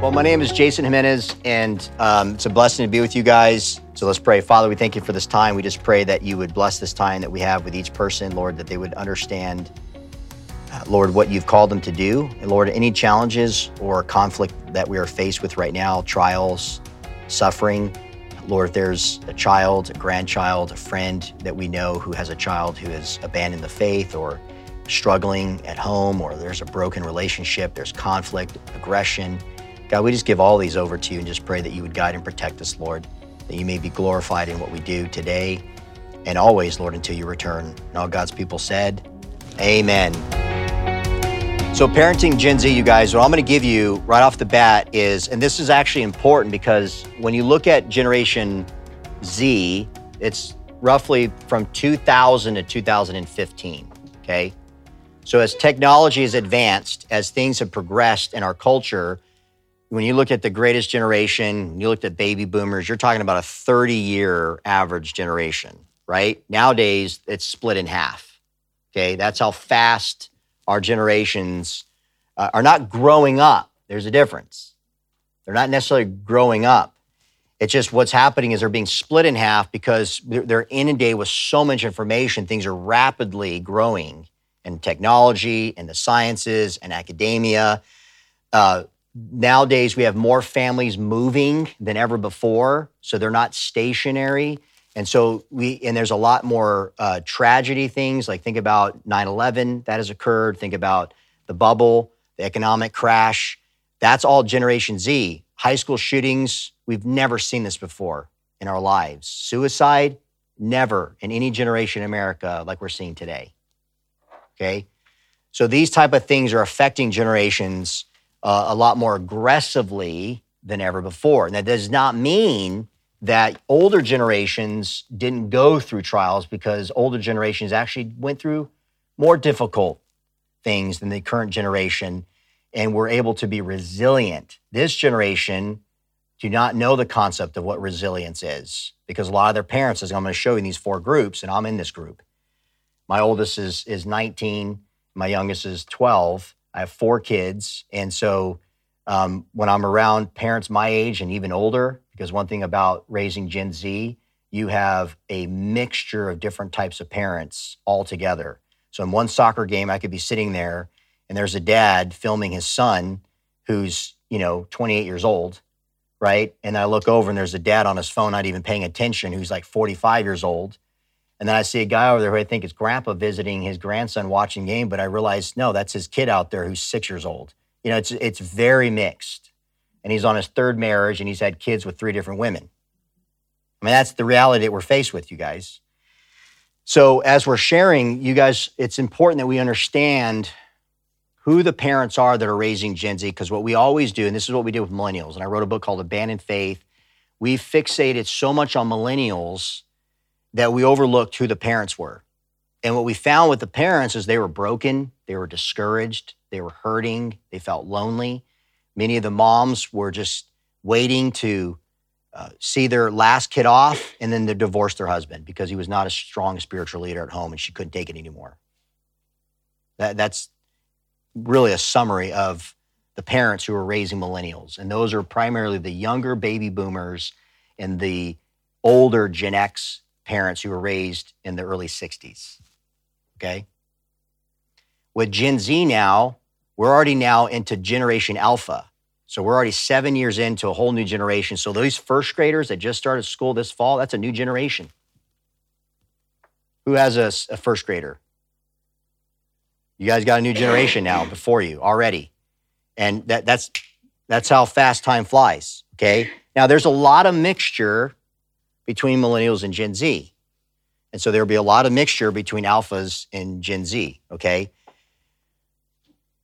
Well, my name is Jason Jimenez, and um, it's a blessing to be with you guys. So let's pray. Father, we thank you for this time. We just pray that you would bless this time that we have with each person, Lord, that they would understand, uh, Lord, what you've called them to do. And Lord, any challenges or conflict that we are faced with right now, trials, suffering, Lord, if there's a child, a grandchild, a friend that we know who has a child who has abandoned the faith or struggling at home, or there's a broken relationship, there's conflict, aggression, God, we just give all these over to you and just pray that you would guide and protect us, Lord, that you may be glorified in what we do today and always, Lord, until you return. And all God's people said, Amen. So, parenting Gen Z, you guys, what I'm going to give you right off the bat is, and this is actually important because when you look at Generation Z, it's roughly from 2000 to 2015, okay? So, as technology has advanced, as things have progressed in our culture, when you look at the greatest generation, you looked at baby boomers, you're talking about a 30 year average generation, right? Nowadays, it's split in half. Okay. That's how fast our generations uh, are not growing up. There's a difference. They're not necessarily growing up. It's just what's happening is they're being split in half because they're inundated with so much information. Things are rapidly growing in technology and the sciences and academia. Uh, nowadays we have more families moving than ever before so they're not stationary. And so we and there's a lot more uh, tragedy things like think about 9-11 that has occurred think about the bubble the economic crash. That's all generation z. High school shootings we've never seen this before in our lives. Suicide never in any generation in america like we're seeing today. Okay? So these type of things are affecting generations uh, a lot more aggressively than ever before. And that does not mean that older generations didn't go through trials because older generations actually went through more difficult things than the current generation and were able to be resilient. This generation do not know the concept of what resilience is because a lot of their parents, as I'm going to show you in these four groups, and I'm in this group. My oldest is, is 19, my youngest is 12 I have four kids. And so um, when I'm around parents my age and even older, because one thing about raising Gen Z, you have a mixture of different types of parents all together. So in one soccer game, I could be sitting there and there's a dad filming his son who's, you know, 28 years old, right? And I look over and there's a dad on his phone, not even paying attention, who's like 45 years old. And then I see a guy over there who I think is grandpa visiting his grandson watching game, but I realize no, that's his kid out there who's six years old. You know, it's it's very mixed. And he's on his third marriage and he's had kids with three different women. I mean, that's the reality that we're faced with, you guys. So as we're sharing, you guys, it's important that we understand who the parents are that are raising Gen Z, because what we always do, and this is what we do with millennials, and I wrote a book called Abandoned Faith. We fixated so much on millennials that we overlooked who the parents were. And what we found with the parents is they were broken, they were discouraged, they were hurting, they felt lonely. Many of the moms were just waiting to uh, see their last kid off and then they divorce their husband because he was not a strong spiritual leader at home and she couldn't take it anymore. That, that's really a summary of the parents who are raising millennials. And those are primarily the younger baby boomers and the older Gen X parents who were raised in the early 60s. Okay? With Gen Z now, we're already now into Generation Alpha. So we're already seven years into a whole new generation. So those first graders that just started school this fall, that's a new generation. Who has a, a first grader? You guys got a new generation now before you already. And that, that's, that's how fast time flies. Okay. Now there's a lot of mixture between millennials and Gen Z. And so there'll be a lot of mixture between alphas and Gen Z, okay?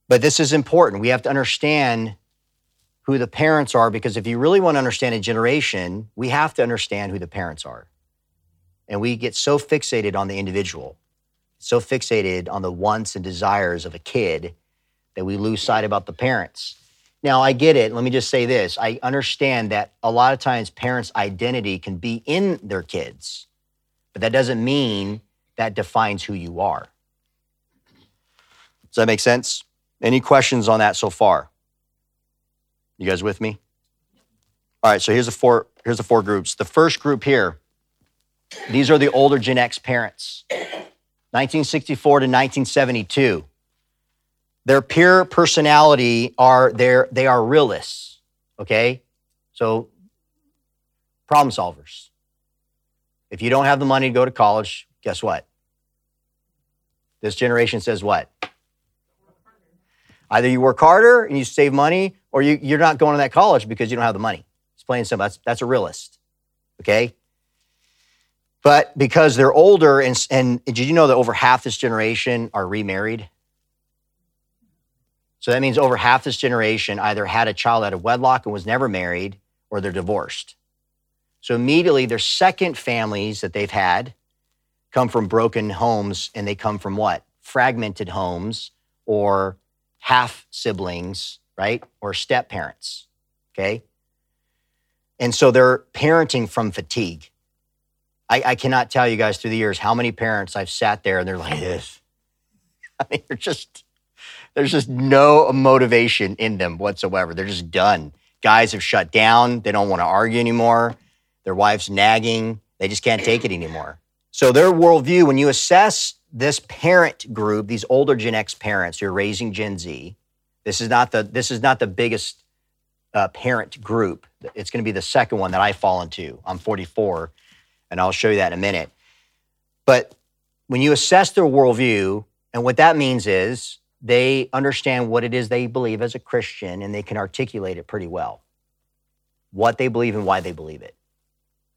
But this is important. We have to understand who the parents are because if you really want to understand a generation, we have to understand who the parents are. And we get so fixated on the individual, so fixated on the wants and desires of a kid that we lose sight about the parents. Now, I get it. Let me just say this. I understand that a lot of times parents' identity can be in their kids, but that doesn't mean that defines who you are. Does that make sense? Any questions on that so far? You guys with me? All right, so here's the four here's the four groups. The first group here, these are the older Gen X parents. 1964 to 1972. Their pure personality are they they are realists, okay? So problem solvers. If you don't have the money to go to college, guess what? This generation says what? Either you work harder and you save money, or you, you're not going to that college because you don't have the money. It's plain simple. That's, that's a realist. Okay? But because they're older, and, and did you know that over half this generation are remarried? So that means over half this generation either had a child out of wedlock and was never married, or they're divorced. So immediately, their second families that they've had come from broken homes, and they come from what? Fragmented homes or half siblings, right? Or step parents, okay? And so they're parenting from fatigue. I, I, cannot tell you guys through the years how many parents I've sat there and they're like this. I mean, they're just, there's just no motivation in them whatsoever. They're just done. Guys have shut down. They don't want to argue anymore. Their wife's nagging. They just can't take it anymore. So their worldview, when you assess this parent group, these older Gen X parents who are raising Gen Z, this is not the this is not the biggest uh, parent group. It's going to be the second one that I fall into. I'm 44, and I'll show you that in a minute. But when you assess their worldview, and what that means is they understand what it is they believe as a Christian, and they can articulate it pretty well. What they believe and why they believe it.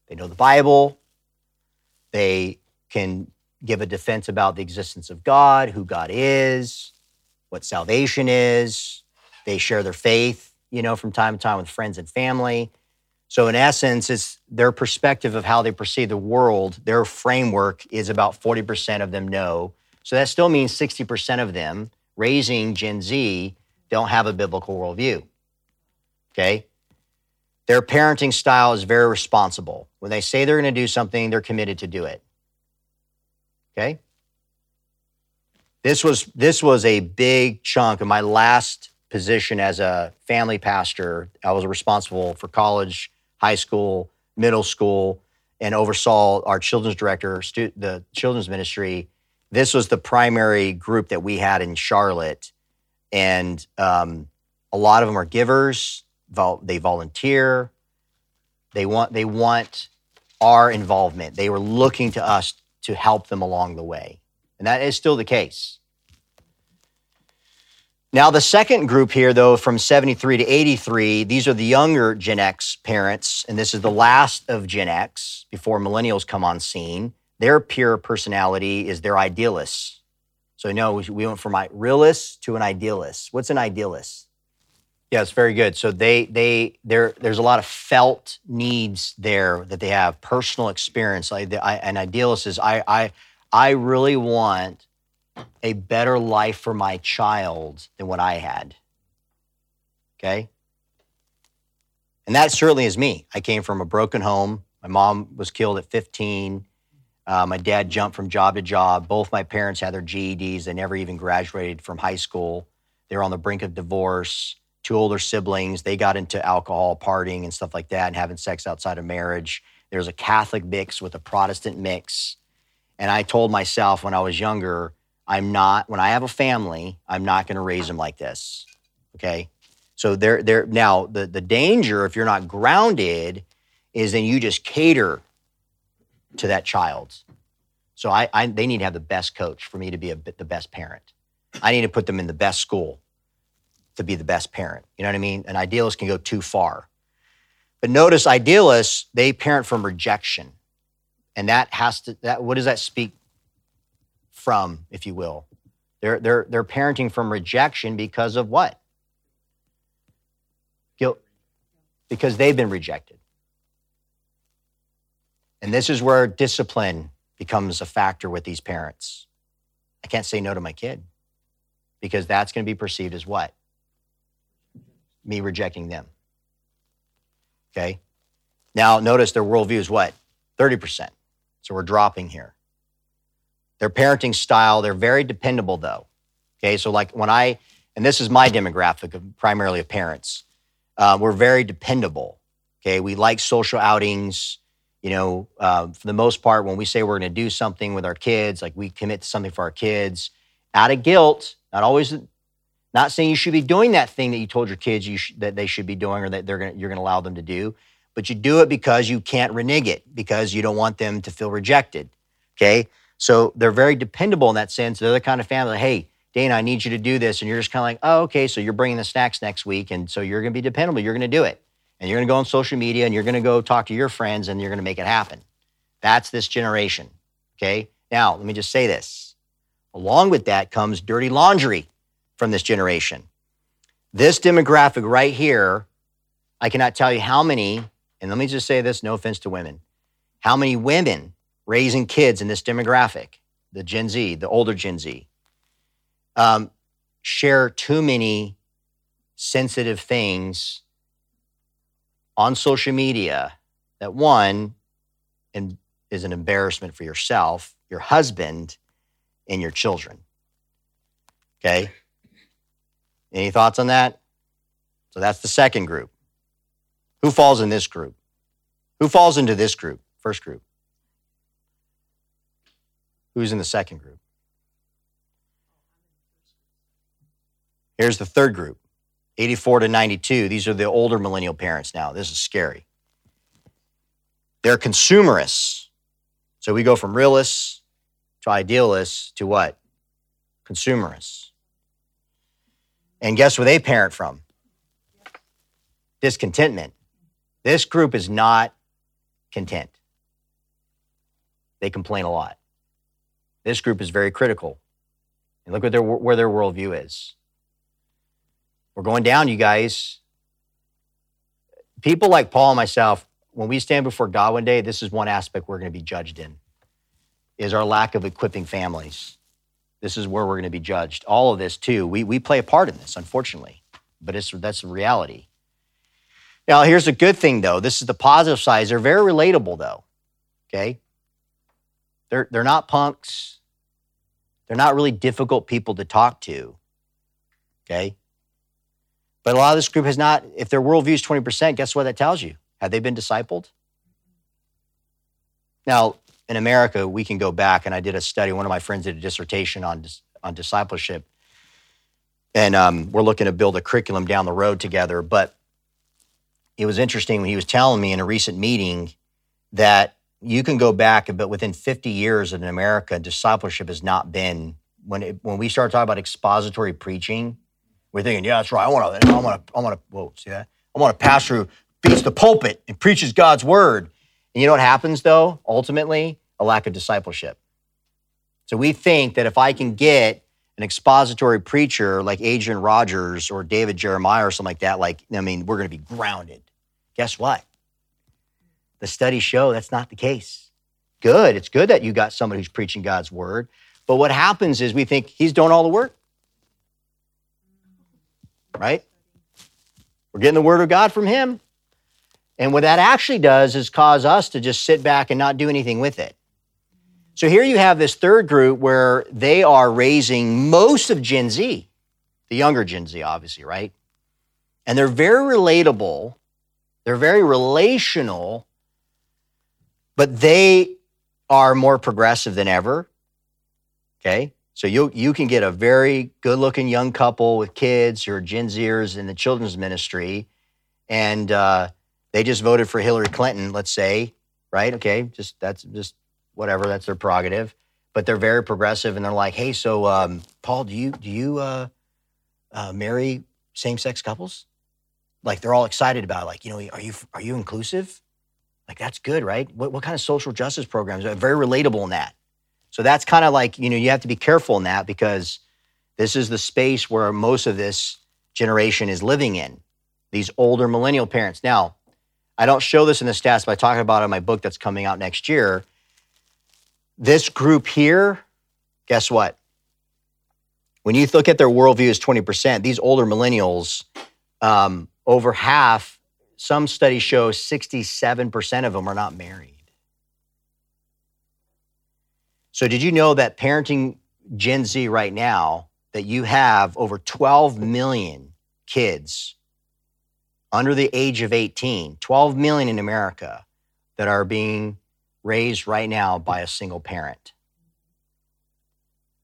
They know the Bible. They can give a defense about the existence of God, who God is, what salvation is. They share their faith, you know, from time to time with friends and family. So, in essence, it's their perspective of how they perceive the world, their framework is about 40% of them know. So, that still means 60% of them raising Gen Z don't have a biblical worldview. Okay? Their parenting style is very responsible. When they say they're going to do something, they're committed to do it. Okay? This was this was a big chunk of my last position as a family pastor. I was responsible for college, high school, middle school, and oversaw our children's director, stu- the children's ministry. This was the primary group that we had in Charlotte, and um, a lot of them are givers. Vol- they volunteer. They want they want our involvement. They were looking to us to help them along the way. And that is still the case. Now, the second group here, though, from 73 to 83, these are the younger Gen X parents, and this is the last of Gen X before millennials come on scene. Their pure personality is their idealists. So, no, we went from a realist to an idealist. What's an idealist? Yeah, it's very good. So they they there there's a lot of felt needs there that they have personal experience. Like the, I, an idealist is I I I really want a better life for my child than what I had. Okay, and that certainly is me. I came from a broken home. My mom was killed at 15. Uh, my dad jumped from job to job. Both my parents had their GEDs. They never even graduated from high school. They were on the brink of divorce two older siblings. They got into alcohol, partying, and stuff like that, and having sex outside of marriage. There's a Catholic mix with a Protestant mix. And I told myself when I was younger, I'm not, when I have a family, I'm not going to raise them like this. Okay. So there, there, now the, the danger, if you're not grounded, is then you just cater to that child. So I, I they need to have the best coach for me to be a, the best parent. I need to put them in the best school to be the best parent. You know what I mean? An idealist can go too far. But notice idealists, they parent from rejection. And that has to that what does that speak from, if you will? They're they're they're parenting from rejection because of what? Guilt. Because they've been rejected. And this is where discipline becomes a factor with these parents. I can't say no to my kid because that's going to be perceived as what? me rejecting them. Okay. Now, notice their worldview is what? 30%. So we're dropping here. Their parenting style, they're very dependable though. Okay. So, like when I, and this is my demographic of primarily of parents, Uh, we're very dependable. Okay, we like social outings. You know, uh, for the most part, when we say we're going to do something with our kids, like we commit to something for our kids, out of guilt, not always, not saying you should be doing that thing that you told your kids you sh- that they should be doing or that they're going you're going to allow them to do, but you do it because you can't renege it because you don't want them to feel rejected. Okay, so they're very dependable in that sense. They're the kind of family. Hey, Dana, I need you to do this, and you're just kind of like, oh, okay. So you're bringing the snacks next week, and so you're going to be dependable. You're going to do it and you're going to go on social media and you're going to go talk to your friends and you're going to make it happen. That's this generation. Okay. Now, let me just say this. Along with that comes dirty laundry from this generation. This demographic right here, I cannot tell you how many, and let me just say this no offense to women, how many women raising kids in this demographic, the Gen Z, the older Gen Z, um, share too many sensitive things on social media that one is an embarrassment for yourself, your husband, and your children. Okay? Any thoughts on that? So that's the second group. Who falls in this group? Who falls into this group? First group. Who's in the second group? Here's the third group 84 to 92. These are the older millennial parents now. This is scary. They're consumerists. So we go from realists to idealists to what? Consumerists. And guess where they parent from? Discontentment. This group is not content. They complain a lot. This group is very critical. And look at their, where their worldview is. We're going down, you guys. People like Paul and myself, when we stand before God one day, this is one aspect we're going to be judged in is our lack of equipping families. This is where we're going to be judged. All of this too. We, we play a part in this, unfortunately, but it's, that's the reality. Now, here's a good thing though. This is the positive side. They're very relatable though. Okay. They're, they're not punks. They're not really difficult people to talk to. Okay. But a lot of this group has not, if their worldview is 20%, guess what that tells you? Have they been discipled? Now, in America, we can go back, and I did a study. One of my friends did a dissertation on, on discipleship. And um, we're looking to build a curriculum down the road together. But it was interesting when he was telling me in a recent meeting that you can go back, but within 50 years in America, discipleship has not been, when, it, when we start talking about expository preaching, we're thinking, yeah, that's right. I want to, I want to, I want to, whoa, see that? I want a pastor who beats the pulpit and preaches God's word. And you know what happens though? Ultimately, a lack of discipleship. So we think that if I can get an expository preacher like Adrian Rogers or David Jeremiah or something like that, like, I mean, we're going to be grounded. Guess what? The studies show that's not the case. Good. It's good that you got somebody who's preaching God's word. But what happens is we think he's doing all the work right? We're getting the word of God from him. And what that actually does is cause us to just sit back and not do anything with it. So here you have this third group where they are raising most of Gen Z, the younger Gen Z, obviously, right? And they're very relatable, they're very relational, but they are more progressive than ever. Okay. So you you can get a very good looking young couple with kids are Gen Zers in the children's ministry, and uh, they just voted for Hillary Clinton. Let's say, right? Okay, just that's just whatever. That's their prerogative. But they're very progressive, and they're like, "Hey, so um, Paul, do you do you uh, uh, marry same sex couples?" Like they're all excited about, it. like you know, are you are you inclusive? Like that's good, right? What what kind of social justice programs? Are very relatable in that. So that's kind of like, you know, you have to be careful in that because this is the space where most of this generation is living in, these older millennial parents. Now, I don't show this in the stats, but I talk about it in my book that's coming out next year. This group here, guess what? When you look at their worldview as 20%, these older millennials, um, over half, some studies show 67% of them are not married. So, did you know that parenting Gen Z right now, that you have over 12 million kids under the age of 18, 12 million in America that are being raised right now by a single parent.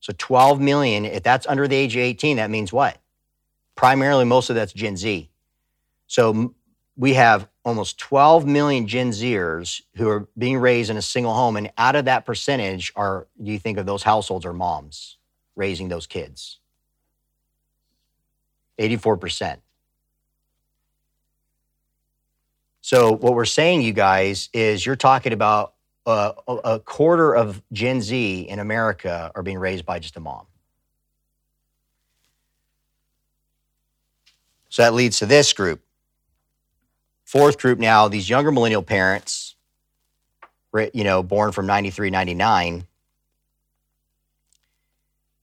So 12 million, if that's under the age of 18, that means what? Primarily, most of that's Gen Z. So we have almost 12 million Gen Zers who are being raised in a single home. And out of that percentage, are do you think of those households are moms raising those kids? 84%. So, what we're saying, you guys, is you're talking about uh, a quarter of Gen Z in America are being raised by just a mom. So that leads to this group. Fourth group now, these younger millennial parents, you know, born from 93, 99,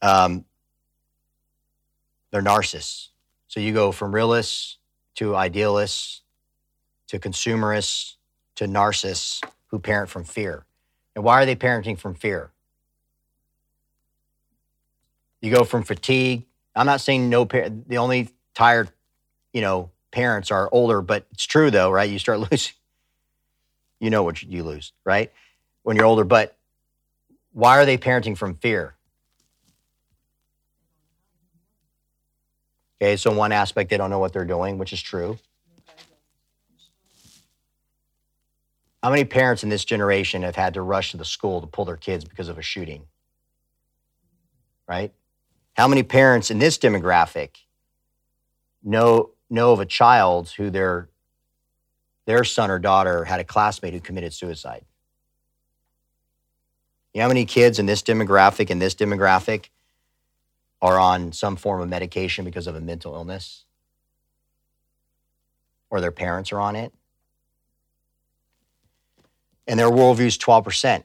um, they're narcissists. So you go from realists to idealists to consumerists to narcissists who parent from fear. And why are they parenting from fear? You go from fatigue. I'm not saying no parent, the only tired, you know, parents are older, but it's true though, right? You start losing, you know what you lose, right? When you're older. But why are they parenting from fear? Okay, so one aspect, they don't know what they're doing, which is true. How many parents in this generation have had to rush to the school to pull their kids because of a shooting? Right? How many parents in this demographic know know of a child who their their son or daughter had a classmate who committed suicide? You know how many kids in this demographic in this demographic are on some form of medication because of a mental illness? Or their parents are on it? and their worldview is 12%.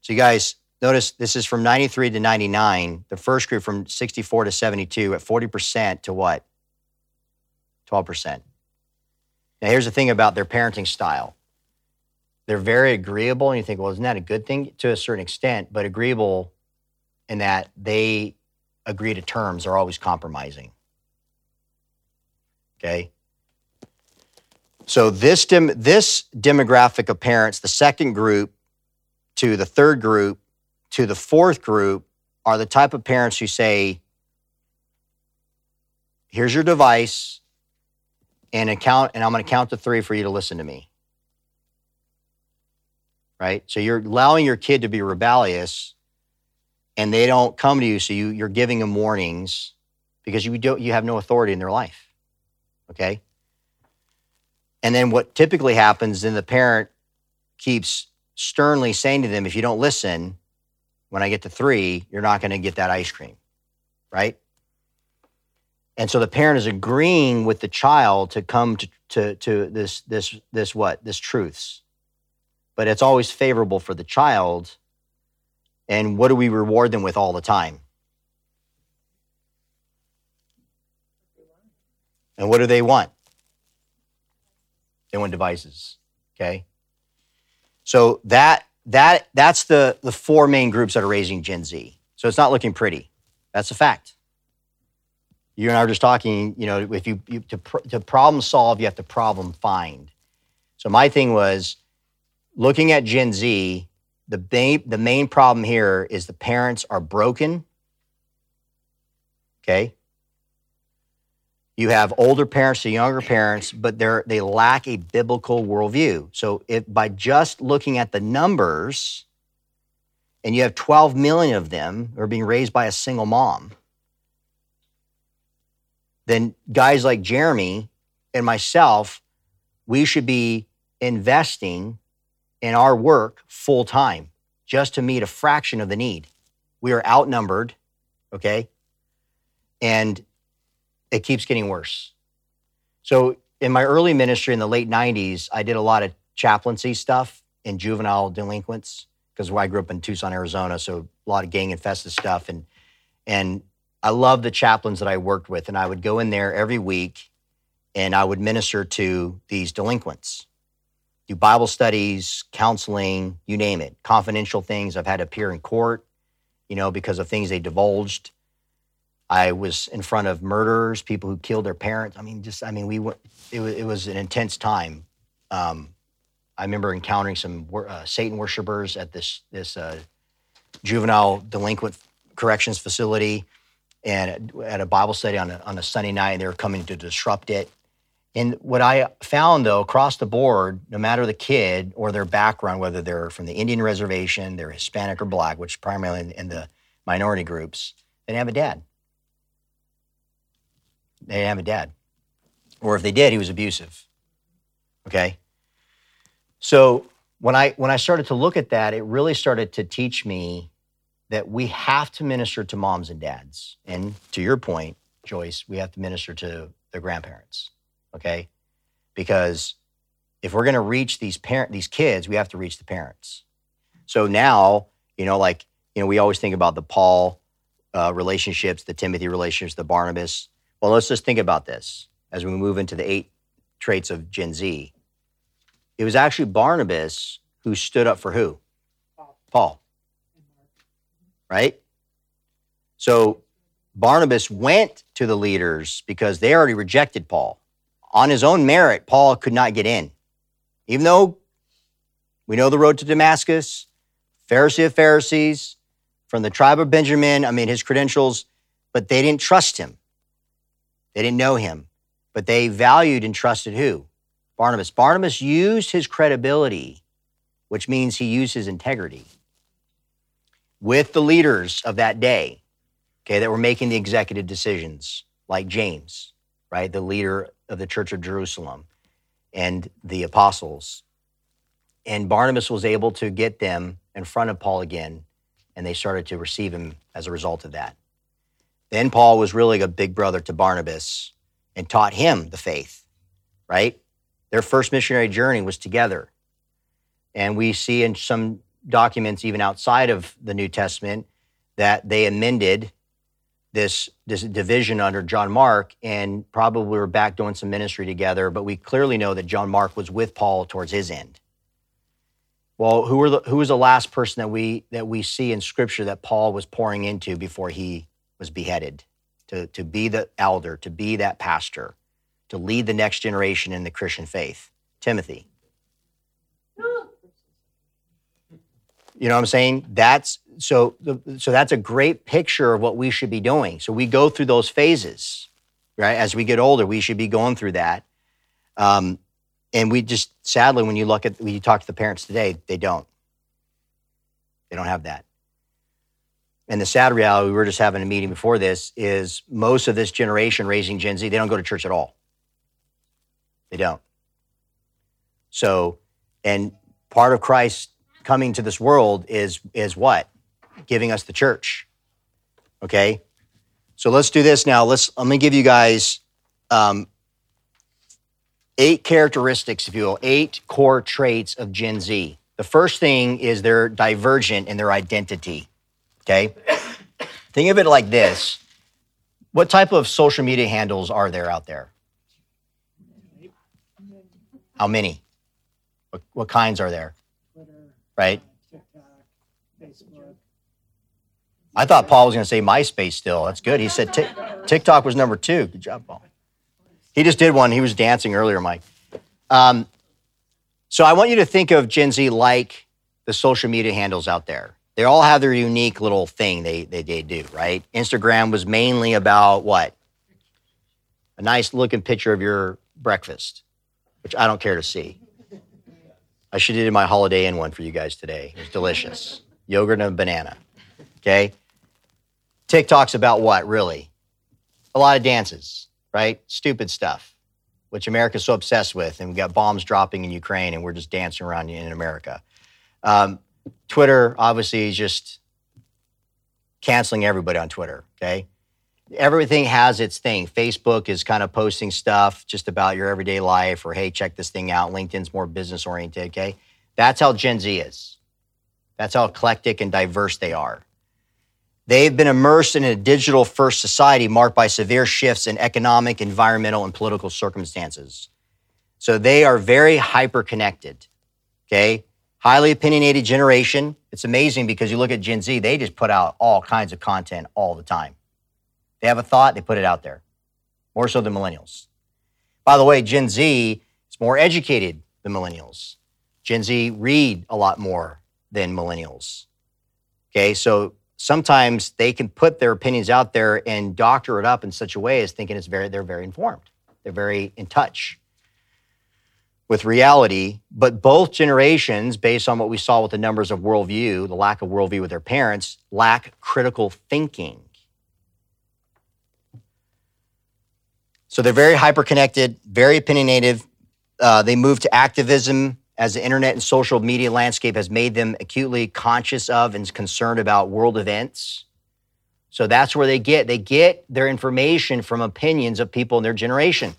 So you guys notice this is from 93 to 99. The first group from 64 to 72 at 40% to what? 12%. Now here's the thing about their parenting style. They're very agreeable, and you think, well, isn't that a good thing to a certain extent? But agreeable in that they agree to terms, are always compromising. Okay. So this dem- this demographic of parents, the second group to the third group to the fourth group, are the type of parents who say, "Here's your device, and account, and I'm going to count to three for you to listen to me." Right. So you're allowing your kid to be rebellious, and they don't come to you, so you you're giving them warnings because you don't you have no authority in their life. Okay. And then what typically happens, then the parent keeps sternly saying to them, if you don't listen, when I get to three, you're not going to get that ice cream, right? And so the parent is agreeing with the child to come to, to, to this, this, this what? This truths. But it's always favorable for the child. And what do we reward them with all the time? And what do they want? They want devices. Okay. So that that that's the the four main groups that are raising Gen Z. So it's not looking pretty. That's a fact. You and I were just talking. You know, if you, you to to problem solve, you have to problem find. So my thing was looking at Gen Z. The main, the main problem here is the parents are broken. Okay. You have older parents to younger parents, but they're, they lack a biblical worldview. So if by just looking at the numbers, and you have 12 million of them are being raised by a single mom, then guys like Jeremy and myself, we should be investing in our work full time just to meet a fraction of the need. We are outnumbered, okay? And it keeps getting worse. So in my early ministry in the late 90s, I did a lot of chaplaincy stuff in juvenile delinquents because I grew up in Tucson, Arizona, so a lot of gang infested stuff. And and I love the chaplains that I worked with, and I would go in there every week, and I would minister to these delinquents, do Bible studies, counseling, you name it, confidential things. I've had to appear in court, you know, because of things they divulged. I was in front of murderers, people who killed their parents. I mean, just I mean, we. It was, it was an intense time. Um, I remember encountering some uh, Satan worshippers at this this uh, juvenile delinquent corrections facility, and at a Bible study on a, on a Sunday night, and they were coming to disrupt it. And what I found though, across the board, no matter the kid or their background, whether they're from the Indian reservation, they're Hispanic or Black, which primarily in, in the minority groups, they didn't have a dad. They didn't have a dad. Or if they did, he was abusive. Okay? So when I when I started to look at that, it really started to teach me that we have to minister to moms and dads. And to your point, Joyce, we have to minister to their grandparents. Okay? Because if we're going to reach these parent these kids, we have to reach the parents. So now, you know, like, you know, we always think about the Paul uh, relationships, the Timothy relationships, the Barnabas. Well, let's just think about this as we move into the eight traits of Gen Z. It was actually Barnabas who stood up for who? Paul. Paul. Right? So Barnabas went to the leaders because they already rejected Paul. On his own merit, Paul could not get in. Even though we know the road to Damascus, Pharisee of Pharisees, from the tribe of Benjamin, I mean, his credentials, but they didn't trust him. They didn't know him, but they valued and trusted who? Barnabas. Barnabas used his credibility, which means he used his integrity, with the leaders of that day, okay, that were making the executive decisions, like James, right, the leader of the church of Jerusalem, and the apostles. And Barnabas was able to get them in front of Paul again, and they started to receive him as a result of that. Then Paul was really a big brother to Barnabas and taught him the faith, right? Their first missionary journey was together. And we see in some documents, even outside of the New Testament, that they amended this, this division under John Mark and probably were back doing some ministry together. But we clearly know that John Mark was with Paul towards his end. Well, who, were the, who was the last person that we, that we see in Scripture that Paul was pouring into before he was beheaded? To, to be the elder, to be that pastor to lead the next generation in the Christian faith? Timothy. You know what I'm saying? That's so so that's a great picture of what we should be doing. So we go through those phases, right? As we get older, we should be going through that. Um, and we just sadly, when you look at when you talk to the parents today, they don't. They don't have that. And the sad reality, we were just having a meeting before this, is most of this generation raising Gen Z, they don't go to church at all. They don't. So, and part of Christ coming to this world is is what? Giving us the church. Okay? So let's do this now. Let's let me give you guys um, eight characteristics, if you will, eight core traits of Gen Z. The first thing is they're divergent in their identity. Okay? Think of it like this. What type of social media handles are there out there? How many? What, what kinds are there? Right? TikTok, Facebook. I thought Paul was going to say MySpace still. That's good. He said TikTok was number two. Good job, Paul. He just did one. He was dancing earlier, Mike. Um, so I want you to think of Gen Z like the social media handles out there. They all have their unique little thing they, they, they do, right? Instagram was mainly about what? A nice looking picture of your breakfast which I don't care to see. I should have did my Holiday Inn one for you guys today. It was delicious. Yogurt and a banana. Okay? TikTok's about what, really? A lot of dances, right? Stupid stuff, which America's so obsessed with. And we got bombs dropping in Ukraine and we're just dancing around in America. Um, Twitter, obviously, is just canceling everybody on Twitter, okay? Everything has its thing. Facebook is kind of posting stuff just about your everyday life or, hey, check this thing out. LinkedIn's more business oriented, okay? That's how Gen Z is. That's how eclectic and diverse they are. They've been immersed in a digital first society marked by severe shifts in economic, environmental, and political circumstances. So they are very hyper connected, okay? Highly opinionated generation. It's amazing because you look at Gen Z, they just put out all kinds of content all the time They have a thought, they put it out there, more so than millennials. By the way, Gen Z is more educated than millennials. Gen Z read a lot more than millennials. Okay, so sometimes they can put their opinions out there and doctor it up in such a way as thinking it's very they're very informed. They're very in touch with reality. But both generations, based on what we saw with the numbers of worldview, the lack of worldview with their parents, lack critical thinking. So they're very hyper-connected, very opinionated. Uh, they move to activism as the internet and social media landscape has made them acutely conscious of and concerned about world events. So that's where they get they get their information from opinions of people in their generation.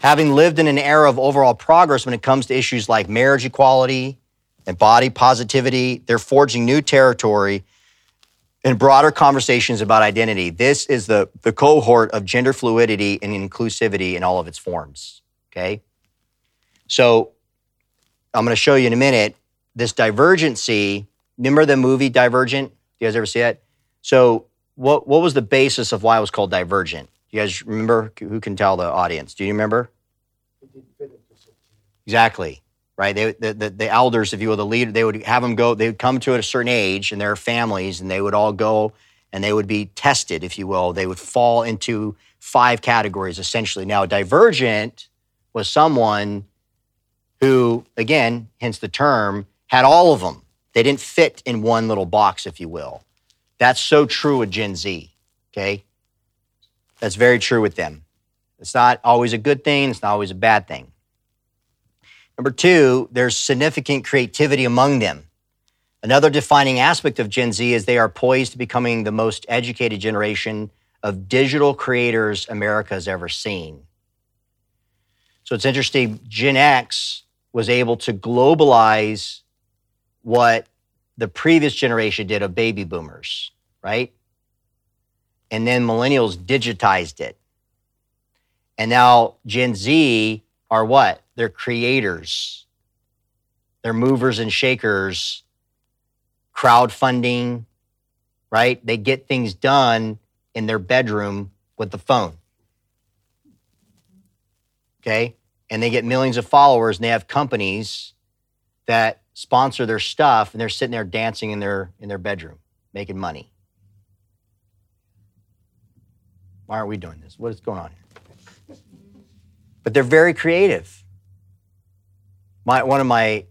Having lived in an era of overall progress when it comes to issues like marriage equality and body positivity, they're forging new territory and broader conversations about identity. This is the, the cohort of gender fluidity and inclusivity in all of its forms. Okay. So I'm going to show you in a minute this divergency. Remember the movie Divergent? You guys ever see it? So what, what was the basis of why it was called Divergent? You guys remember? Who can tell the audience? Do you remember? Exactly right? They, the, the, the, elders, if you will, the leader, they would have them go, they would come to a certain age and their families, and they would all go and they would be tested, if you will. They would fall into five categories essentially. Now, divergent was someone who, again, hence the term, had all of them. They didn't fit in one little box, if you will. That's so true with Gen Z, okay? That's very true with them. It's not always a good thing, it's not always a bad thing. Number two, there's significant creativity among them. Another defining aspect of Gen Z is they are poised to becoming the most educated generation of digital creators America has ever seen. So it's interesting, Gen X was able to globalize what the previous generation did of baby boomers, right? And then millennials digitized it. And now Gen Z are what? They're creators. They're movers and shakers, crowdfunding, right? They get things done in their bedroom with the phone. Okay? And they get millions of followers and they have companies that sponsor their stuff and they're sitting there dancing in their in their bedroom, making money. Why aren't we doing this? What is going on here? But they're very creative. My, one of my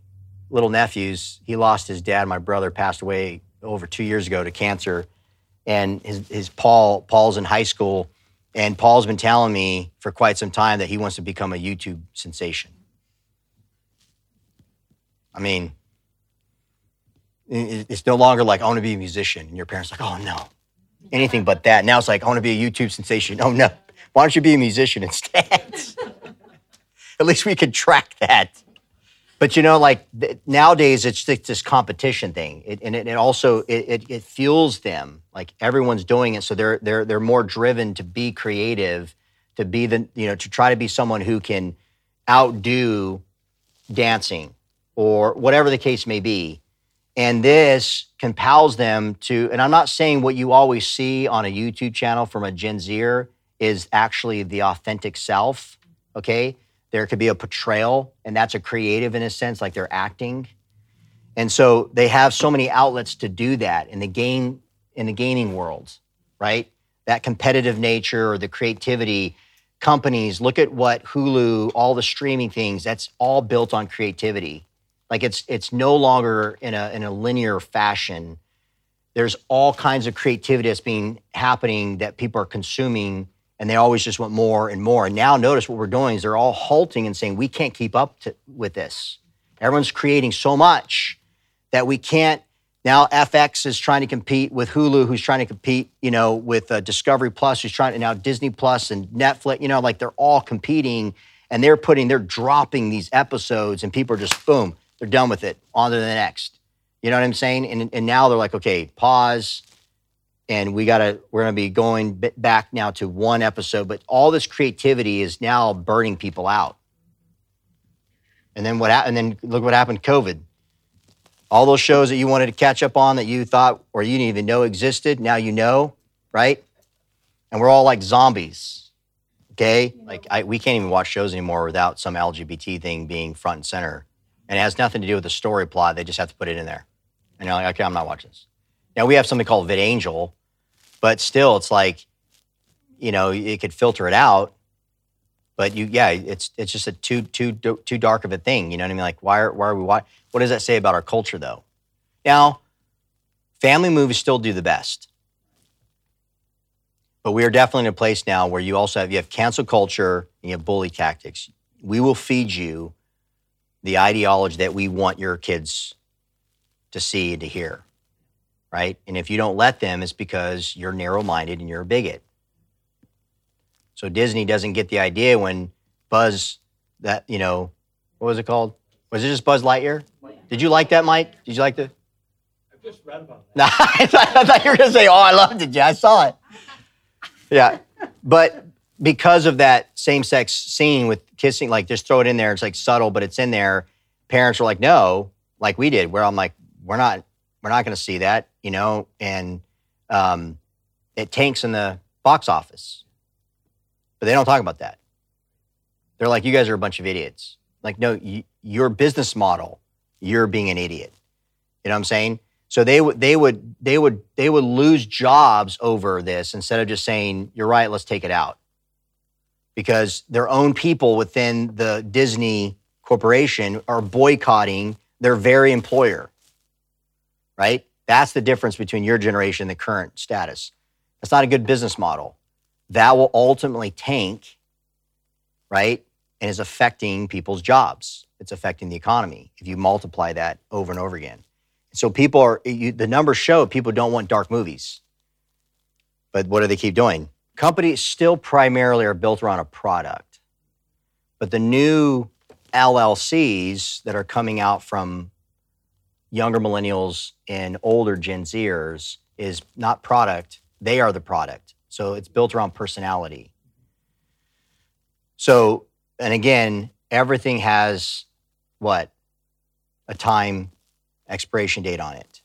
little nephews, he lost his dad. My brother passed away over two years ago to cancer. And his, his Paul, Paul's in high school. And Paul's been telling me for quite some time that he wants to become a YouTube sensation. I mean, it's no longer like, I want to be a musician. And your parents like, oh, no. Anything but that. Now it's like, I want to be a YouTube sensation. Oh, no. Why don't you be a musician instead? At least we can track that. But you know, like th- nowadays, it's this competition thing, it, and it, it also it, it, fuels them. Like everyone's doing it, so they're they're they're more driven to be creative, to be the you know to try to be someone who can outdo dancing or whatever the case may be. And this compels them to. And I'm not saying what you always see on a YouTube channel from a Gen Zer is actually the authentic self. Okay there could be a portrayal, and that's a creative in a sense, like they're acting. And so they have so many outlets to do that in the game in the gaming world, right? That competitive nature or the creativity. Companies look at what Hulu, all the streaming things. That's all built on creativity. Like it's it's no longer in a in a linear fashion. There's all kinds of creativity that's being happening that people are consuming and they always just want more and more. And now notice what we're doing is they're all halting and saying, we can't keep up to, with this. Everyone's creating so much that we can't. Now FX is trying to compete with Hulu, who's trying to compete, you know, with uh, Discovery Plus, who's trying to now Disney Plus and Netflix. You know, like they're all competing, and they're putting, they're dropping these episodes, and people are just boom, they're done with it, on to the next. You know what I'm saying? And and now they're like, okay, pause and we got to we're going to be going back now to one episode but all this creativity is now burning people out and then what and then look what happened covid All those shows that you wanted to catch up on that you thought or you didn't even know existed, now you know, right? And we're all like zombies. Okay? Like I, we can't even watch shows anymore without some LGBT thing being front and center. And it has nothing to do with the story plot. They just have to put it in there. And you're like, okay, I'm not watching this. Now we have something called VidAngel, but still it's like, you know, it could filter it out. But you, yeah, it's it's just a too too too dark of a thing. You know what I mean? Like, why are why are we watching? What does that say about our culture, though? Now, family movies still do the best. But we are definitely in a place now where you also have you have cancel culture and you have bully tactics. We will feed you the ideology that we want your kids to see and to hear. Right? And if you don't let them, it's because you're narrow-minded and you're a bigot. So Disney doesn't get the idea when Buzz that, you know, what was it called? Was it just Buzz Lightyear? Did you like that, Mike? Did you like the? I've just read about No, I thought, I thought you were going to say, "Oh, I loved it." Yeah, I saw it. Yeah, but because of that same-sex scene with kissing, like just throw it in there. It's like subtle, but it's in there. Parents were like, "No," like we did. Where I'm like, "We're not, we're not going to see that," you know, and um, it tanks in the box office. But they don't talk about that. They're like, "You guys are a bunch of idiots." Like, no, you, your business model, you're being an idiot. You know what I'm saying? So they would they would they would they would lose jobs over this instead of just saying, "You're right, let's take it out." Because their own people within the Disney corporation are boycotting their very employer. Right? That's the difference between your generation and the current status. That's not a good business model. That will ultimately tank, right? And is affecting people's jobs it's affecting the economy if you multiply that over and over again. So people are, you, the numbers show people don't want dark movies. But what do they keep doing? Companies still primarily are built around a product. But the new LLCs that are coming out from younger millennials and older Gen Zers is not product, they are the product. So it's built around personality. So, and again, everything has what? A time expiration date on it.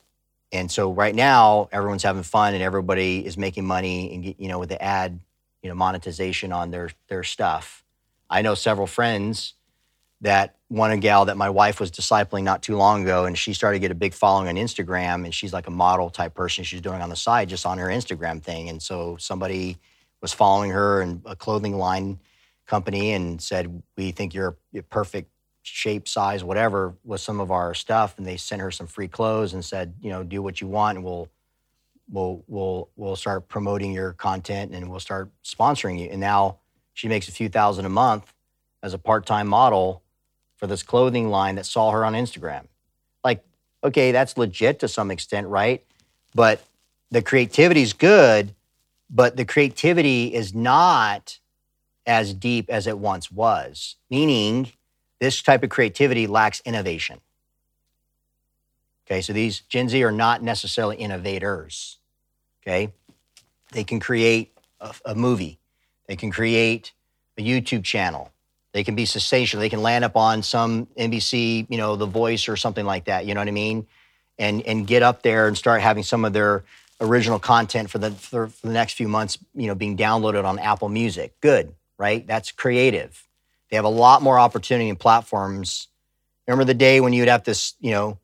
And so right now, everyone's having fun and everybody is making money and you know with the ad, you know, monetization on their their stuff. I know several friends that one gal that my wife was discipling not too long ago, and she started to get a big following on Instagram, and she's like a model type person. She's doing on the side just on her Instagram thing. And so somebody was following her and a clothing line company and said, "We think you're perfect shape, size, whatever, with some of our stuff, and they sent her some free clothes and said, you know, do what you want, and we'll we'll we'll we'll start promoting your content and we'll start sponsoring you. And now she makes a few thousand a month as a part-time model for this clothing line that saw her on Instagram. Like, okay, that's legit to some extent, right? But the creativity is good, but the creativity is not as deep as it once was. Meaning, this type of creativity lacks innovation. Okay, so these Gen Z are not necessarily innovators. Okay, they can create a, a movie, they can create a YouTube channel, they can be sensational, they can land up on some NBC, you know, The Voice or something like that. You know what I mean? And and get up there and start having some of their original content for the for, for the next few months, you know, being downloaded on Apple Music. Good, right? That's creative. They have a lot more opportunity and platforms. Remember the day when you'd have to, you know,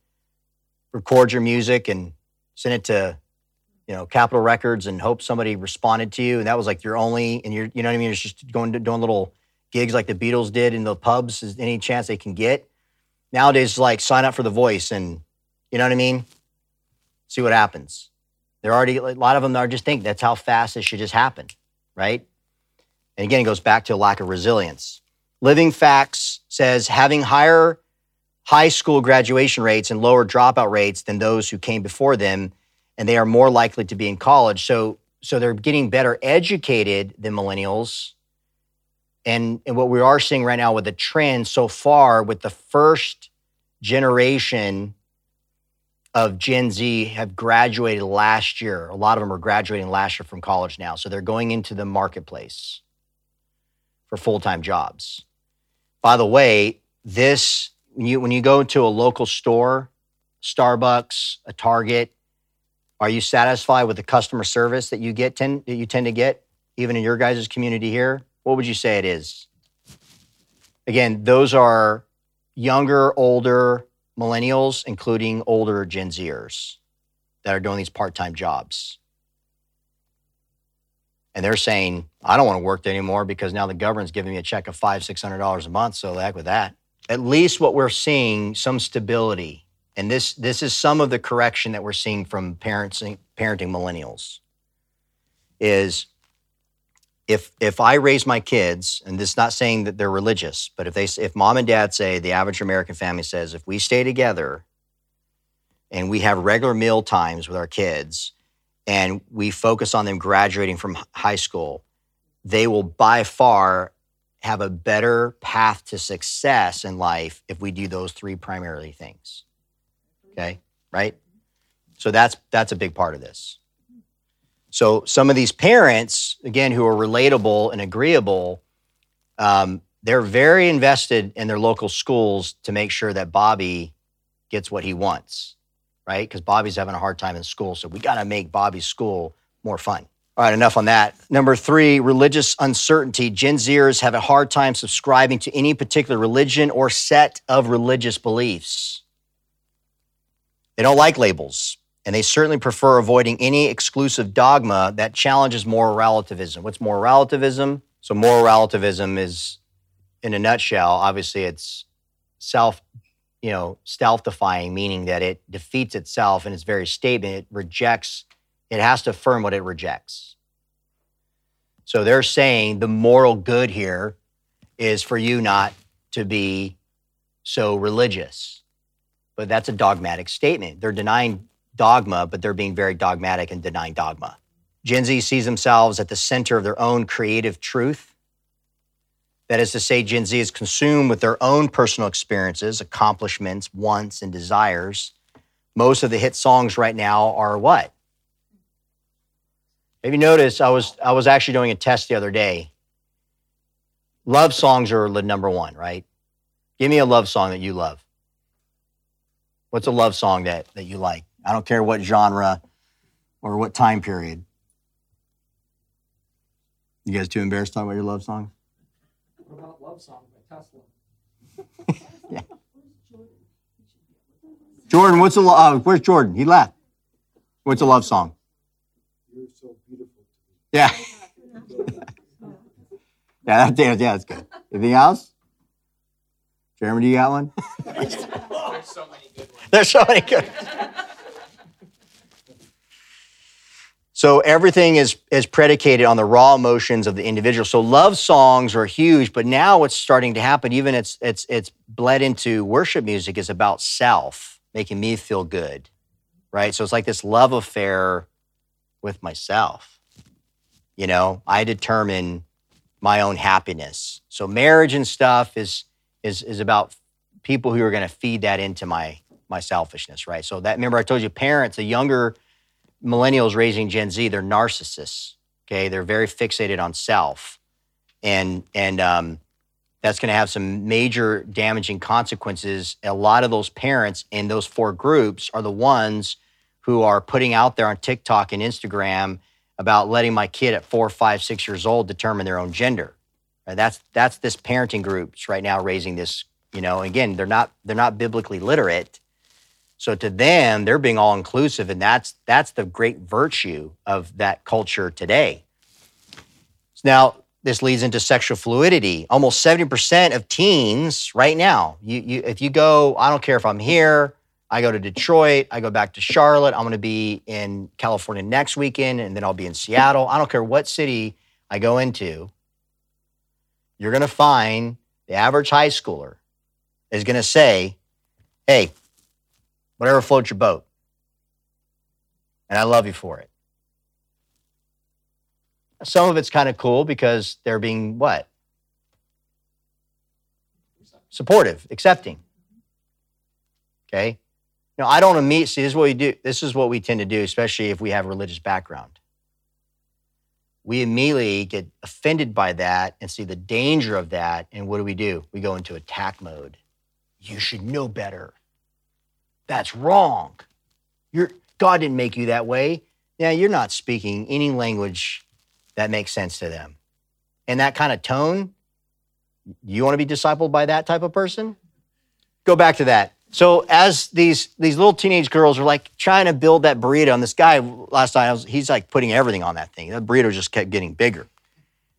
record your music and send it to, you know, Capitol Records and hope somebody responded to you, and that was like your only, and you're, you know what I mean? It's just going to doing little gigs like the Beatles did in the pubs, is any chance they can get. Nowadays, like sign up for The Voice, and you know what I mean? See what happens. They're already a lot of them are just thinking that's how fast this should just happen, right? And again, it goes back to a lack of resilience. Living Facts says having higher high school graduation rates and lower dropout rates than those who came before them, and they are more likely to be in college. So, so they're getting better educated than millennials. And, and what we are seeing right now with the trend so far with the first generation of Gen Z have graduated last year. A lot of them are graduating last year from college now. So they're going into the marketplace for full time jobs. By the way, this when you when you go to a local store Starbucks, a Target, are you satisfied with the customer service that you get tend, that you tend to get even in your guys' community here? What would you say it is? Again, those are younger, older millennials, including older Gen Zers that are doing these part-time jobs. And they're saying, I don't want to work anymore because now the government's giving me a check of five, six hundred dollars a month. So the heck with that. At least what we're seeing, some stability. And this this is some of the correction that we're seeing from parenting parenting millennials. Is if if I raise my kids, and this is not saying that they're religious, but if they if mom and dad say the average American family says if we stay together and we have regular meal times with our kids and we focus on them graduating from high school, they will by far have a better path to success in life if we do those three primarily things. Okay? Right? So that's that's a big part of this. So some of these parents, again, who are relatable and agreeable, um, they're very invested in their local schools to make sure that Bobby gets what he wants, right? Because Bobby's having a hard time in school, so we got to make Bobby's school more fun. All right, enough on that. Number three, religious uncertainty. Gen Zers have a hard time subscribing to any particular religion or set of religious beliefs. They don't like labels and they certainly prefer avoiding any exclusive dogma that challenges moral relativism. What's moral relativism? So, moral relativism is, in a nutshell, obviously it's self, you know, self-defying, meaning that it defeats itself in its very statement. It rejects. It has to affirm what it rejects. So they're saying the moral good here is for you not to be so religious. But that's a dogmatic statement. They're denying dogma, but they're being very dogmatic and denying dogma. Gen Z sees themselves at the center of their own creative truth. That is to say, Gen Z is consumed with their own personal experiences, accomplishments, wants, and desires. Most of the hit songs right now are what? Have you noticed? I was I was actually doing a test the other day. Love songs are the number one, right? Give me a love song that you love. What's a love song that that you like? I don't care what genre or what time period. You guys too embarrassed to talk about your love songs? What about Love Song by Tesla? yeah. Jordan, what's a lo- uh, where's Jordan? He left. What's a love song? You're so beautiful Yeah. yeah, that, yeah, that's good. Anything else? Jeremy, do you got one? There's so many good ones. There's so many good. So everything is is predicated on the raw emotions of the individual. So love songs are huge, but now what's starting to happen, even it's it's it's bled into worship music, is about self, making me feel good, right? So it's like this love affair with myself. You know, I determine my own happiness. So marriage and stuff is is is about people who are going to feed that into my my selfishness, right? So that remember I told you parents, the younger millennials raising Gen Z, they're narcissists. Okay, they're very fixated on self, and and um, that's going to have some major damaging consequences. A lot of those parents in those four groups are the ones who are putting out there on TikTok and Instagram about letting my kid at four, five, six years old determine their own gender. Right? That's that's this parenting groups right now raising this. You know, again, they're not they're not biblically literate. So to them, they're being all inclusive, and that's that's the great virtue of that culture today. Now, this leads into sexual fluidity. Almost 70% of teens right now, you, you if you go, I don't care if I'm here, I go to Detroit, I go back to Charlotte, I'm gonna be in California next weekend, and then I'll be in Seattle. I don't care what city I go into, you're gonna find the average high schooler is gonna say, hey, whatever floats your boat. And I love you for it. Some of it's kind of cool because they're being what? Supportive, accepting. Okay. Now, I don't immediately see this is what we do. This is what we tend to do, especially if we have a religious background. We immediately get offended by that and see the danger of that. And what do we do? We go into attack mode. You should know better That's wrong. You're, God didn't make you that way. Now, you're not speaking any language that makes sense to them. And that kind of tone, you want to be discipled by that type of person? Go back to that. So as these these little teenage girls are like trying to build that burrito, and this guy last night, was, he's like putting everything on that thing. That burrito just kept getting bigger.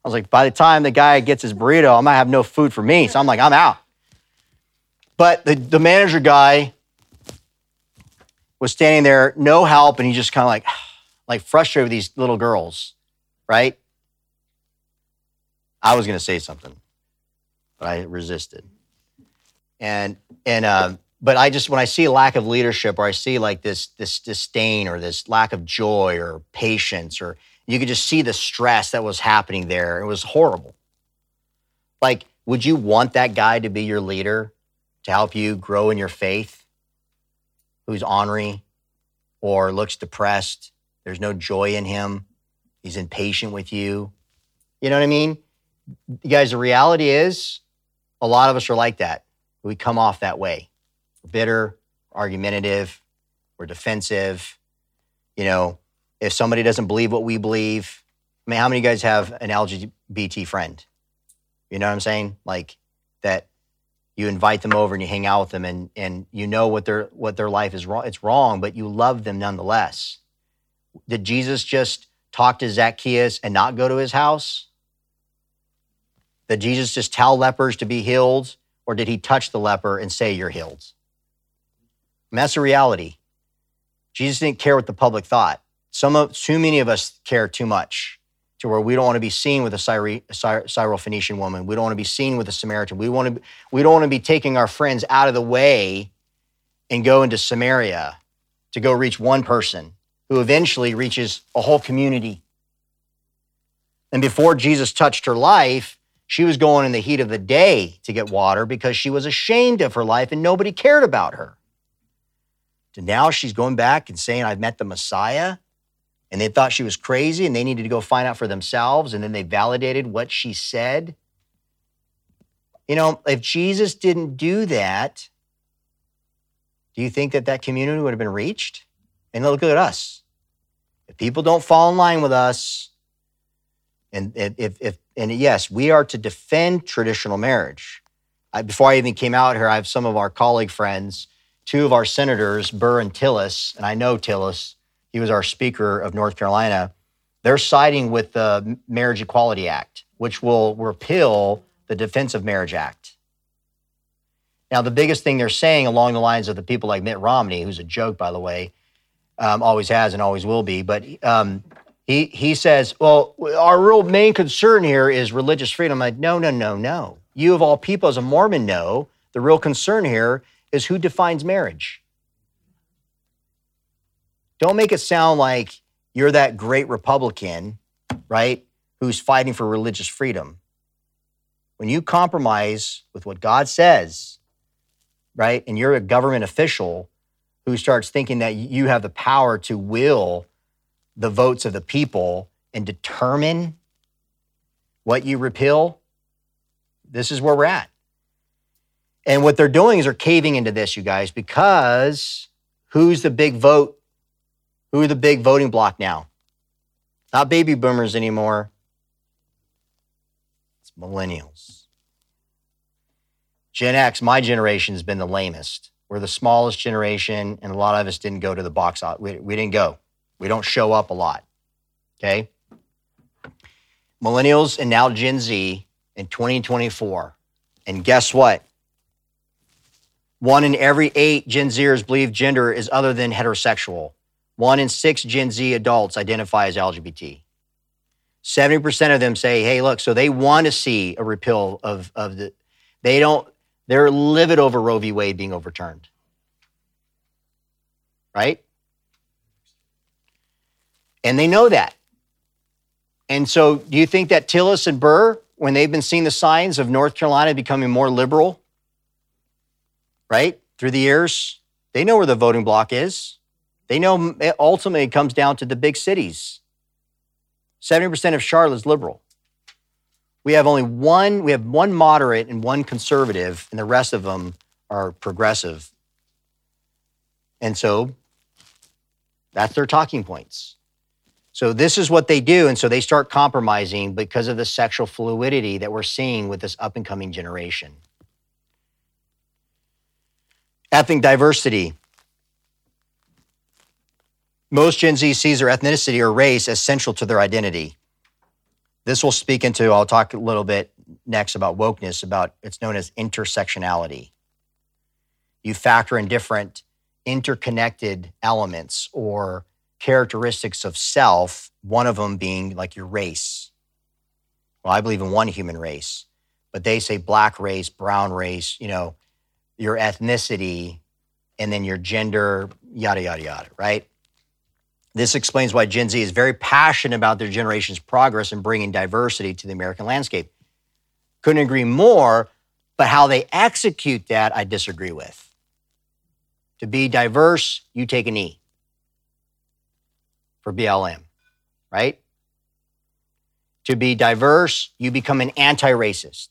I was like, by the time the guy gets his burrito, I might have no food for me. So I'm like, I'm out. But the, the manager guy was standing there, no help, and he just kind of like, like frustrated with these little girls, right? I was gonna say something, but I resisted. And and uh, but I just when I see a lack of leadership or I see like this this disdain or this lack of joy or patience or you could just see the stress that was happening there. It was horrible. Like, would you want that guy to be your leader to help you grow in your faith? Who's ornery or looks depressed? There's no joy in him. He's impatient with you. You know what I mean? You guys, the reality is a lot of us are like that. We come off that way bitter, argumentative, we're defensive. You know, if somebody doesn't believe what we believe, I mean, how many of you guys have an LGBT friend? You know what I'm saying? Like that you invite them over and you hang out with them and and you know what their what their life is wrong. It's wrong, but you love them nonetheless. Did Jesus just talk to Zacchaeus and not go to his house? Did Jesus just tell lepers to be healed? Or did he touch the leper and say, You're healed? And that's the reality. Jesus didn't care what the public thought. Some of, too many of us care too much to where we don't want to be seen with a Syrophoenician woman. We don't want to be seen with a Samaritan. We, want to, be, we don't want to be taking our friends out of the way and go into Samaria to go reach one person who eventually reaches a whole community. And before Jesus touched her life, she was going in the heat of the day to get water because she was ashamed of her life and nobody cared about her to now she's going back and saying, I've met the Messiah. And they thought she was crazy and they needed to go find out for themselves. And then they validated what she said. You know, if Jesus didn't do that, do you think that that community would have been reached? And look at us. If people don't fall in line with us, and if, if and yes, we are to defend traditional marriage. I, before I even came out here, I have some of our colleague friends two of our senators, Burr and Tillis, and I know Tillis, he was our Speaker of North Carolina, they're siding with the Marriage Equality Act, which will repeal the Defense of Marriage Act. Now, the biggest thing they're saying along the lines of the people like Mitt Romney, who's a joke, by the way, um, always has and always will be, but um, he, he says, well, our real main concern here is religious freedom. I'm like, no, no, no, no. You, of all people, as a Mormon, know the real concern here is who defines marriage. Don't make it sound like you're that great Republican, right, who's fighting for religious freedom. When you compromise with what God says, right, and you're a government official who starts thinking that you have the power to will the votes of the people and determine what you repeal, this is where we're at. And what they're doing is they're caving into this, you guys, because who's the big vote? Who are the big voting block now? Not baby boomers anymore. It's millennials. Gen X, my generation, has been the lamest. We're the smallest generation, and a lot of us didn't go to the box. We, we didn't go. We don't show up a lot. Okay? Millennials and now Gen Z in 2024. And guess what? One in every eight Gen Zers believe gender is other than heterosexual. One in six Gen Z adults identify as LGBT. 70% of them say, hey, look, so they want to see a repeal of, of the, they don't, they're livid over Roe v. Wade being overturned. Right? And they know that. And so, do you think that Tillis and Burr, when they've been seeing the signs of North Carolina becoming more liberal, right? Through the years, they know where the voting block is. They know ultimately it comes down to the big cities. 70% of Charlotte is liberal. We have only one, we have one moderate and one conservative, and the rest of them are progressive. And so that's their talking points. So this is what they do. And so they start compromising because of the sexual fluidity that we're seeing with this up and coming generation. Ethnic diversity. Most Gen Z sees their ethnicity or race as central to their identity. This will speak into, I'll talk a little bit next about wokeness, about it's known as intersectionality. You factor in different interconnected elements or characteristics of self, one of them being like your race. Well, I believe in one human race, but they say black race, brown race, you know, your ethnicity, and then your gender, yada, yada, yada, right? This explains why Gen Z is very passionate about their generation's progress in bringing diversity to the American landscape. Couldn't agree more, but how they execute that, I disagree with. To be diverse, you take an E for BLM, right? To be diverse, you become an anti racist.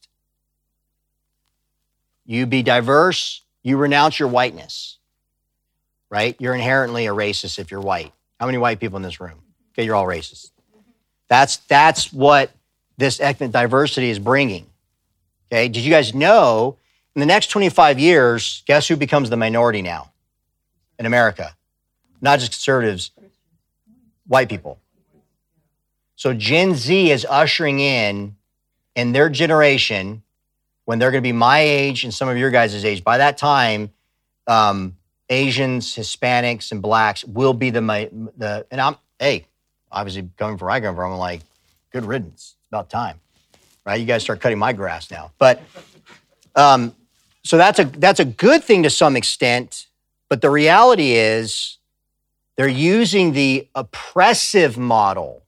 You be diverse, you renounce your whiteness, right? You're inherently a racist if you're white. How many white people in this room? Okay, you're all racist. That's, that's what this ethnic diversity is bringing. Okay, did you guys know in the next 25 years, guess who becomes the minority now in America? Not just conservatives, white people. So Gen Z is ushering in, in their generation, when they're going to be my age and some of your guys' age, by that time, um, Asians, Hispanics, and blacks will be the the. And I'm hey, obviously coming from I come from, I'm like, good riddance. It's about time, right? You guys start cutting my grass now, but um, so that's a that's a good thing to some extent. But the reality is, they're using the oppressive model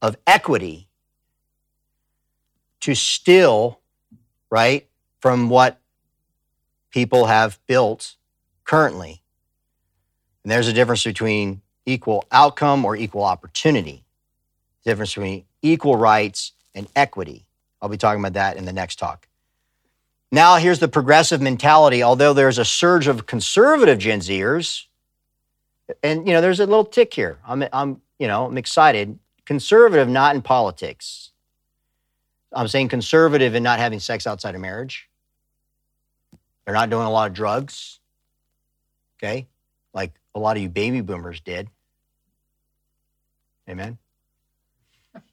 of equity to steal, right, from what people have built currently. And there's a difference between equal outcome or equal opportunity, the difference between equal rights and equity. I'll be talking about that in the next talk. Now, here's the progressive mentality. Although there's a surge of conservative Gen Zers, and you know, there's a little tick here. I'm, I'm, you know, I'm excited. Conservative, not in politics. I'm saying conservative in not having sex outside of marriage. They're not doing a lot of drugs. Okay. Like a lot of you baby boomers did. Amen.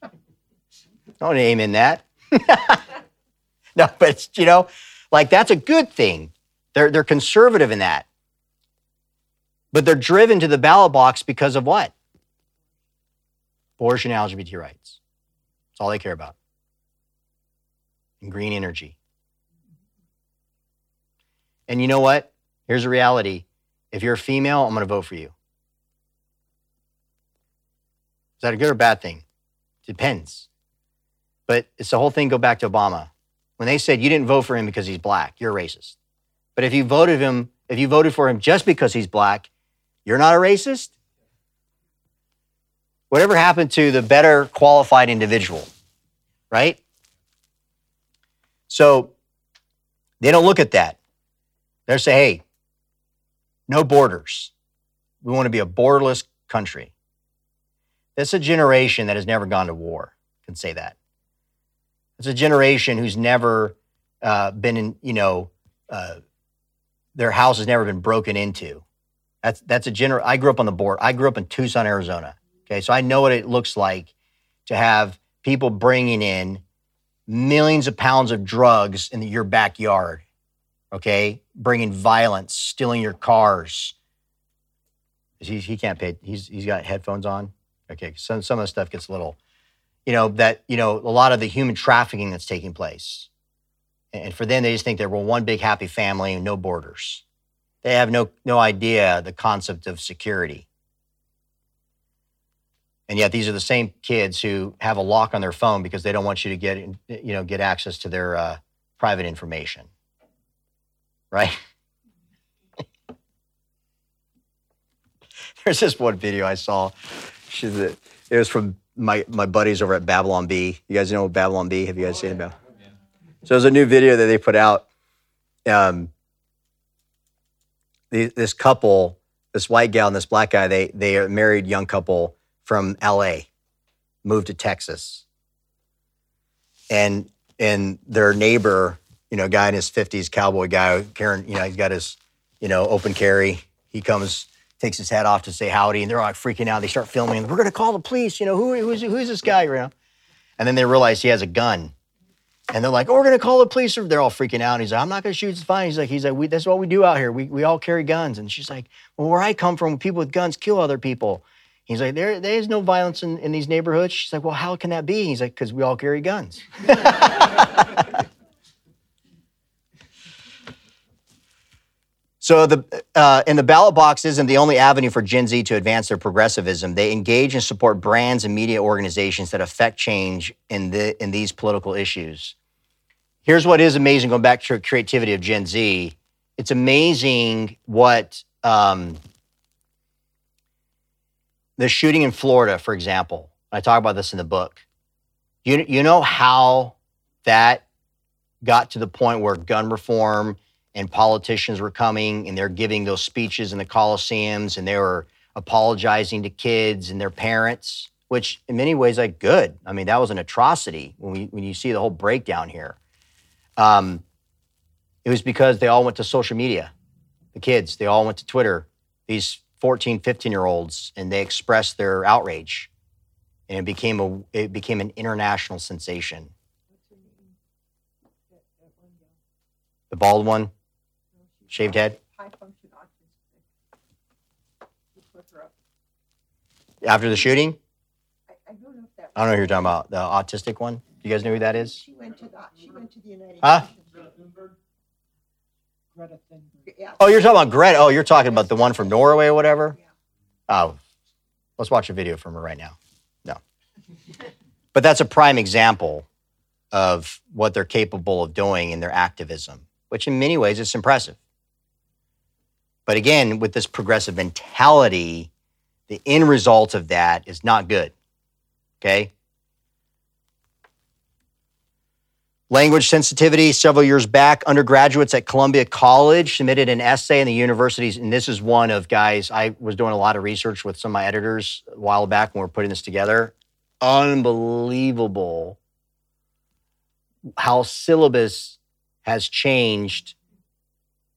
Don't amen that. no, but you know, like that's a good thing. They're, they're conservative in that. But they're driven to the ballot box because of what? Abortion, LGBT rights. That's all they care about. And green energy. And you know what? Here's the reality. If you're a female, I'm going to vote for you. Is that a good or bad thing? Depends. But it's the whole thing go back to Obama. When they said you didn't vote for him because he's black, you're a racist. But if you voted him, if you voted for him just because he's black, you're not a racist? Whatever happened to the better qualified individual, right? So they don't look at that. They say, hey, no borders. We want to be a borderless country. That's a generation that has never gone to war, can say that. It's a generation who's never uh, been in, you know, uh, their house has never been broken into. That's that's a general. I grew up on the board. I grew up in Tucson, Arizona. Okay, so I know what it looks like to have people bringing in millions of pounds of drugs in your backyard okay? Bringing violence, stealing your cars. He, he can't pay. He's, he's got headphones on. Okay, some, some of the stuff gets a little, you know, that, you know, a lot of the human trafficking that's taking place. And for them, they just think they're one big happy family and no borders. They have no, no idea the concept of security. And yet these are the same kids who have a lock on their phone because they don't want you to get, you know, get access to their uh, private information right? There's this one video I saw. She's a, it was from my, my buddies over at Babylon Bee. You guys know Babylon Bee? Have you guys oh, seen yeah. it? So there's a new video that they put out. Um, the, this couple, this white gal and this black guy, they they are a married young couple from L.A. moved to Texas, and and their neighbor, you know, guy in his fifties, cowboy guy, Karen, you know, he's got his, you know, open carry. He comes, takes his hat off to say howdy, and they're all like freaking out. They start filming. We're gonna call the police. You know, who who's who's this guy? You know, and then they realize he has a gun. And they're like, oh, we're gonna call the police. They're all freaking out. And he's like, I'm not gonna shoot. It's fine. He's like, he's like, we, that's what we do out here. We, we all carry guns. And she's like, well, where I come from, people with guns kill other people. He's like, there, there is no violence in, in these neighborhoods. She's like, well, how can that be? He's like, because we all carry guns. So the uh, and the ballot box isn't the only avenue for Gen Z to advance their progressivism. They engage and support brands and media organizations that affect change in the in these political issues. Here's what is amazing. Going back to the creativity of Gen Z, it's amazing what um, the shooting in Florida, for example. I talk about this in the book. You you know how that got to the point where gun reform and politicians were coming and they're giving those speeches in the coliseums and they were apologizing to kids and their parents which in many ways like good. I mean that was an atrocity when, we, when you see the whole breakdown here. Um, it was because they all went to social media the kids. They all went to twitter these 14 15 year olds and they expressed their outrage. And it became a it became an international sensation. The bald one Shaved head? High function autistic. You put her up. After the shooting? I, I don't know if that. I don't know who you're talking about. The autistic one? Do you guys know who that is? She went to the, she went to the United Huh? Nations. Greta Thunberg. Yeah. Oh, you're talking about Greta. Oh, you're talking about the one from Norway or whatever? Yeah. Oh, let's watch a video from her right now. No. But that's a prime example of what they're capable of doing in their activism, which in many ways is impressive. But again, with this progressive mentality, the end result of that is not good. Okay? Language sensitivity. Several years back, undergraduates at Columbia College submitted an essay in the universities, and this is one of guys. I was doing a lot of research with some of my editors a while back when we were putting this together. Unbelievable how syllabus has changed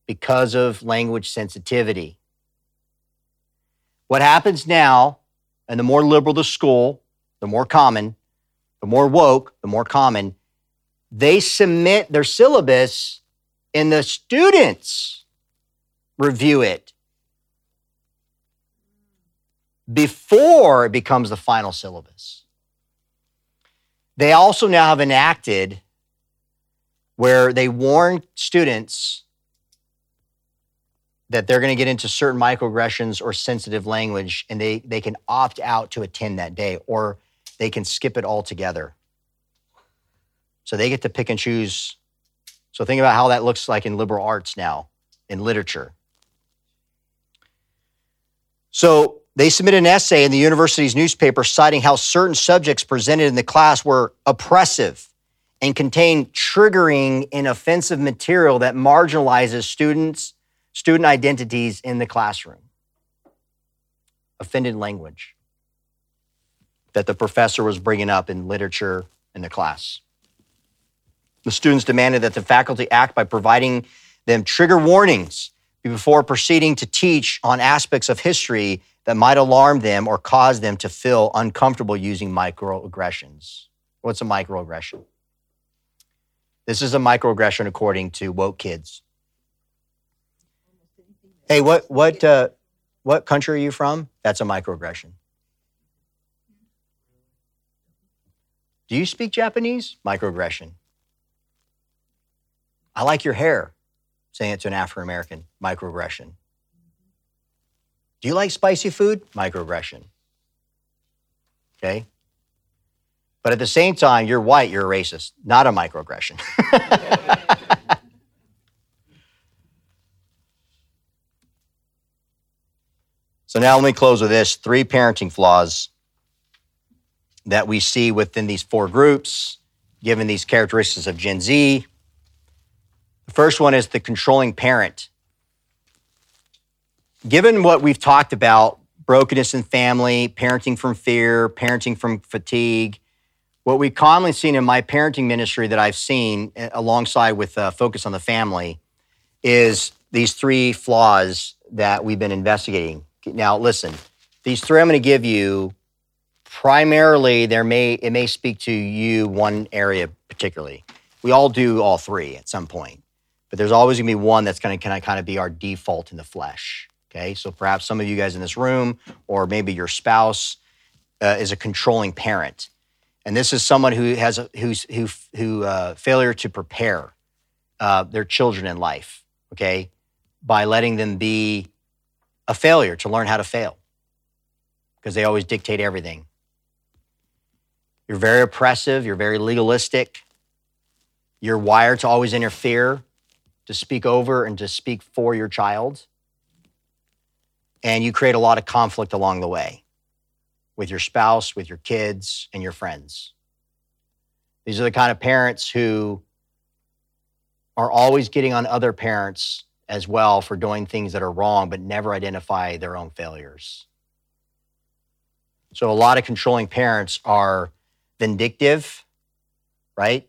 because of language sensitivity. What happens now, and the more liberal the school, the more common, the more woke, the more common, they submit their syllabus and the students review it before it becomes the final syllabus. They also now have enacted where they warn students that they're going to get into certain microaggressions or sensitive language and they, they can opt out to attend that day or they can skip it altogether. So they get to pick and choose. So think about how that looks like in liberal arts now, in literature. So they submitted an essay in the university's newspaper citing how certain subjects presented in the class were oppressive and contain triggering and offensive material that marginalizes students student identities in the classroom. Offended language that the professor was bringing up in literature in the class. The students demanded that the faculty act by providing them trigger warnings before proceeding to teach on aspects of history that might alarm them or cause them to feel uncomfortable using microaggressions. What's a microaggression? This is a microaggression according to woke kids. Hey, what what uh, what country are you from? That's a microaggression. Do you speak Japanese? Microaggression. I like your hair. Saying it to an Afro American. Microaggression. Do you like spicy food? Microaggression. Okay. But at the same time, you're white, you're a racist. Not a microaggression. So now let me close with this three parenting flaws that we see within these four groups, given these characteristics of Gen Z. The first one is the controlling parent. given what we've talked about brokenness in family, parenting from fear, parenting from fatigue, what we commonly seen in my parenting ministry that I've seen uh, alongside with uh, focus on the family is these three flaws that we've been investigating. Now, listen, these three I'm going to give you primarily there may it may speak to you one area particularly. We all do all three at some point, but there's always going to be one that's going to kind of be our default in the flesh. Okay, so perhaps some of you guys in this room, or maybe your spouse, uh, is a controlling parent, and this is someone who has a, who's who who uh, failure to prepare uh, their children in life. Okay, by letting them be a failure to learn how to fail, because they always dictate everything. You're very oppressive. You're very legalistic. You're wired to always interfere, to speak over and to speak for your child and you create a lot of conflict along the way with your spouse, with your kids, and your friends. These are the kind of parents who are always getting on other parents as well for doing things that are wrong, but never identify their own failures. So, a lot of controlling parents are vindictive, right?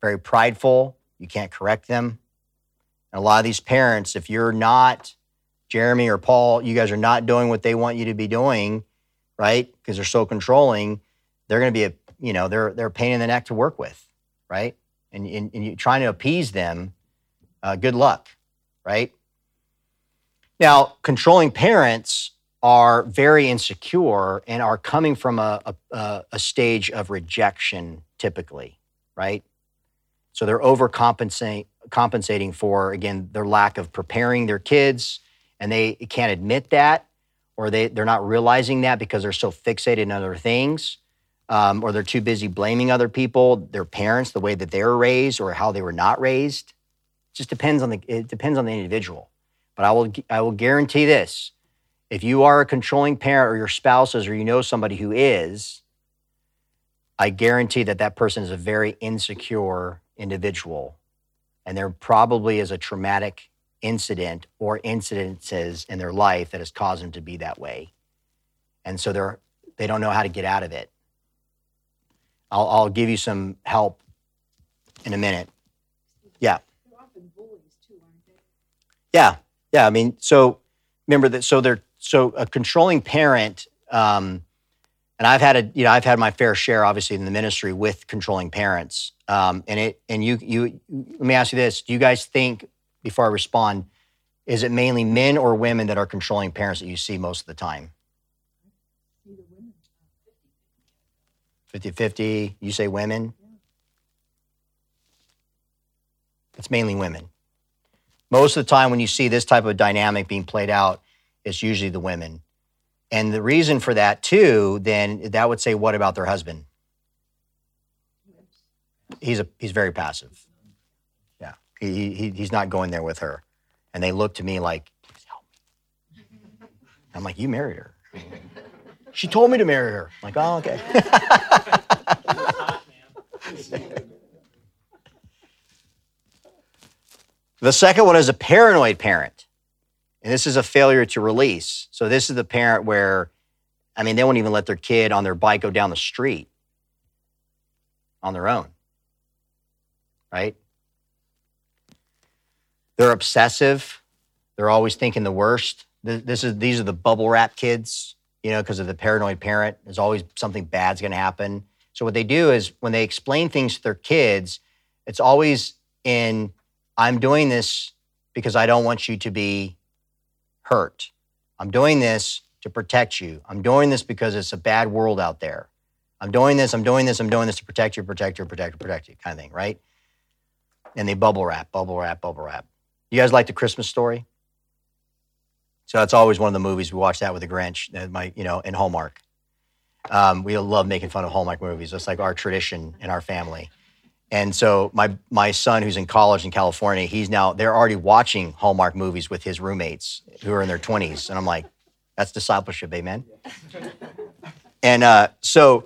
Very prideful. You can't correct them. And a lot of these parents, if you're not Jeremy or Paul, you guys are not doing what they want you to be doing, right? Because they're so controlling, they're going to be a, you know, they're they're a pain in the neck to work with, right? And and, and you trying to appease them, uh, good luck, right? Now, controlling parents are very insecure and are coming from a, a, a stage of rejection, typically, right? So they're overcompensating compensating for again their lack of preparing their kids and they can't admit that or they, they're not realizing that because they're so fixated on other things um, or they're too busy blaming other people their parents the way that they were raised or how they were not raised just depends on the it depends on the individual but i will i will guarantee this if you are a controlling parent or your spouse is or you know somebody who is i guarantee that that person is a very insecure individual and there probably is a traumatic incident or incidences in their life that has caused them to be that way. And so they're they don't know how to get out of it. I'll, I'll give you some help in a minute. Yeah. They're often bullies too, aren't they? Yeah. Yeah. I mean, so remember that. So they're so a controlling parent. Um, and I've had a, you know, I've had my fair share, obviously, in the ministry with controlling parents. Um, and it, and you, you, let me ask you this: Do you guys think before I respond, is it mainly men or women that are controlling parents that you see most of the time? See 50 50, you say women? It's mainly women. Most of the time, when you see this type of dynamic being played out, it's usually the women. And the reason for that, too, then that would say, what about their husband? He's, a, he's very passive. Yeah. He, he, he's not going there with her. And they look to me like, please help me. I'm like, you married her. She told me to marry her. I'm like, oh, okay. The second one is a paranoid parent. And this is a failure to release. So this is the parent where, I mean, they won't even let their kid on their bike go down the street on their own. Right? They're obsessive. They're always thinking the worst. This is these are the bubble wrap kids, you know, because of the paranoid parent. There's always something bad's going to happen. So what they do is when they explain things to their kids, it's always in I'm doing this because I don't want you to be hurt. I'm doing this to protect you. I'm doing this because it's a bad world out there. I'm doing this, I'm doing this, I'm doing this to protect you, protect you, protect you, protect you, kind of thing, right? And they bubble wrap, bubble wrap, bubble wrap. You guys like the Christmas story? So that's always one of the movies we watch that with the Grinch, that my, you know, in Hallmark. Um, we love making fun of Hallmark movies. That's like our tradition in our family. And so my my son, who's in college in California, he's now they're already watching Hallmark movies with his roommates who are in their twenties, and I'm like, that's discipleship, amen. And uh, so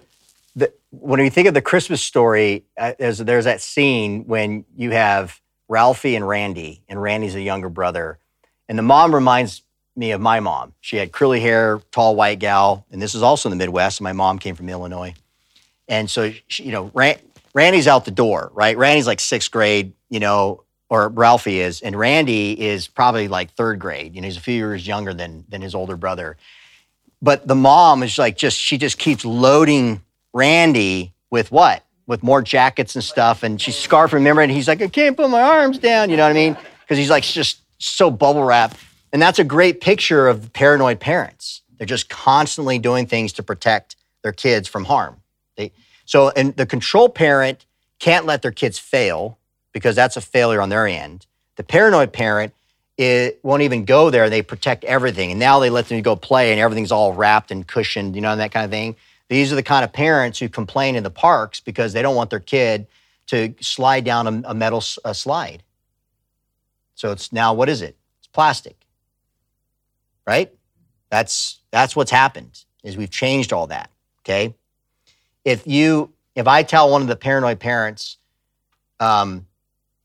the, when we think of the Christmas story, uh, there's there's that scene when you have Ralphie and Randy, and Randy's a younger brother, and the mom reminds me of my mom. She had curly hair, tall white gal, and this is also in the Midwest. My mom came from Illinois, and so she, you know, Ran- Randy's out the door, right? Randy's like sixth grade, you know, or Ralphie is, and Randy is probably like third grade. You know, he's a few years younger than than his older brother. But the mom is like just she just keeps loading Randy with what? With more jackets and stuff, and she's scarfing him. And he's like, I can't put my arms down. You know what I mean? Because he's like just so bubble wrapped. And that's a great picture of paranoid parents. They're just constantly doing things to protect their kids from harm. They, so, and the control parent can't let their kids fail because that's a failure on their end. The paranoid parent it won't even go there. They protect everything. And now they let them go play and everything's all wrapped and cushioned, you know, and that kind of thing. These are the kind of parents who complain in the parks because they don't want their kid to slide down a, a metal slide. So it's now, what is it? It's plastic, right? That's, that's what's happened is we've changed all that, okay? If you, if I tell one of the paranoid parents, um,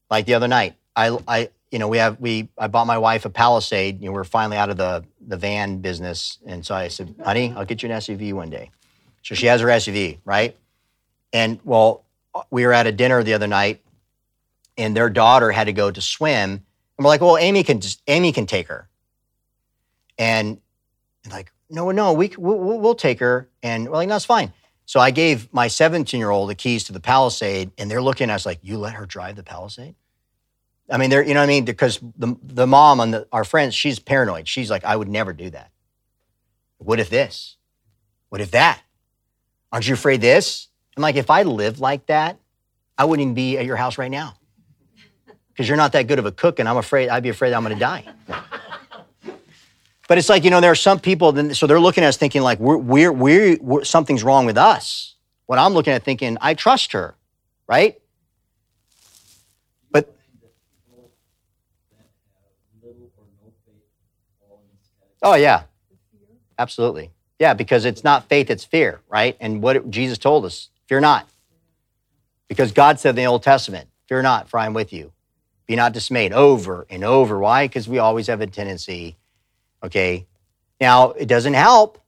like the other night, I, I, you know, we have we I bought my wife a Palisade. You know, we're finally out of the the van business, and so I said, "Honey, I'll get you an SUV one day." So she has her SUV, right? And well, we were at a dinner the other night, and their daughter had to go to swim, and we're like, "Well, Amy can just Amy can take her," and like, "No, no, we, we'll we'll take her," and we're like, "No, it's fine." So I gave my 17 year old the keys to the Palisade, and they're looking at us like, "You let her drive the Palisade?" I mean, they're, you know what I mean? Because the, the mom and the, our friends, she's paranoid. She's like, I would never do that. What if this? What if that? Aren't you afraid this? I'm like, if I lived like that, I wouldn't even be at your house right now. Because you're not that good of a cook, and I'm afraid, I'd be afraid I'm going to die. But it's like, you know, there are some people, then, so they're looking at us thinking like, we're, we're, we're, we're, something's wrong with us. What I'm looking at thinking, I trust her, right? But- Oh, yeah. Absolutely. Yeah, because it's not faith, it's fear, right? And what Jesus told us, fear not. Because God said in the Old Testament, fear not, for I am with you. Be not dismayed over and over. Why? Because we always have a tendency, okay? Now, it doesn't help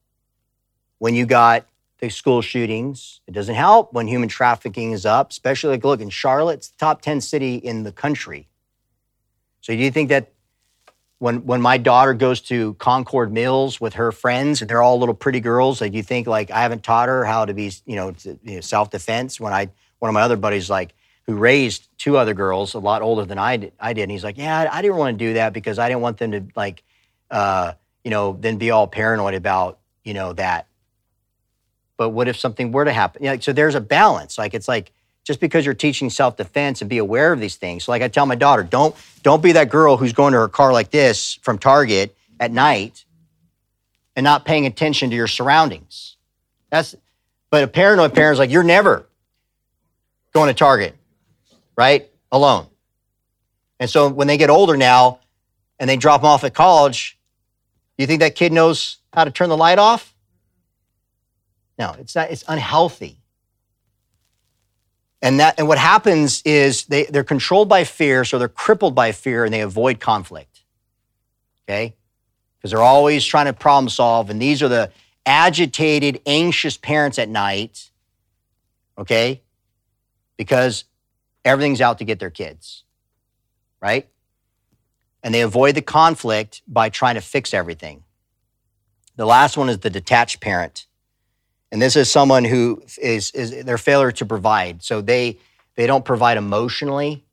when you got the school shootings. It doesn't help when human trafficking is up, especially like, look, in Charlotte, it's the top 10 city in the country. So do you think that when when my daughter goes to Concord Mills with her friends, and they're all little pretty girls, like you think like I haven't taught her how to be, you know, you know self defense. When I one of my other buddies like who raised two other girls a lot older than I did, I did, and he's like, yeah, I didn't want to do that because I didn't want them to like, uh, you know, then be all paranoid about you know that. But what if something were to happen? Yeah, so there's a balance. Like it's like just because you're teaching self-defense and be aware of these things. So like I tell my daughter, don't don't be that girl who's going to her car like this from Target at night and not paying attention to your surroundings. That's but a paranoid parent's like, you're never going to Target, right? Alone. And so when they get older now and they drop them off at college, you think that kid knows how to turn the light off? No, it's not, it's unhealthy. And that and what happens is they, they're controlled by fear, so they're crippled by fear and they avoid conflict. Okay? Because they're always trying to problem solve. And these are the agitated, anxious parents at night. Okay? Because everything's out to get their kids. Right? And they avoid the conflict by trying to fix everything. The last one is the detached parent. And this is someone who is, is their failure to provide. So they they don't provide emotionally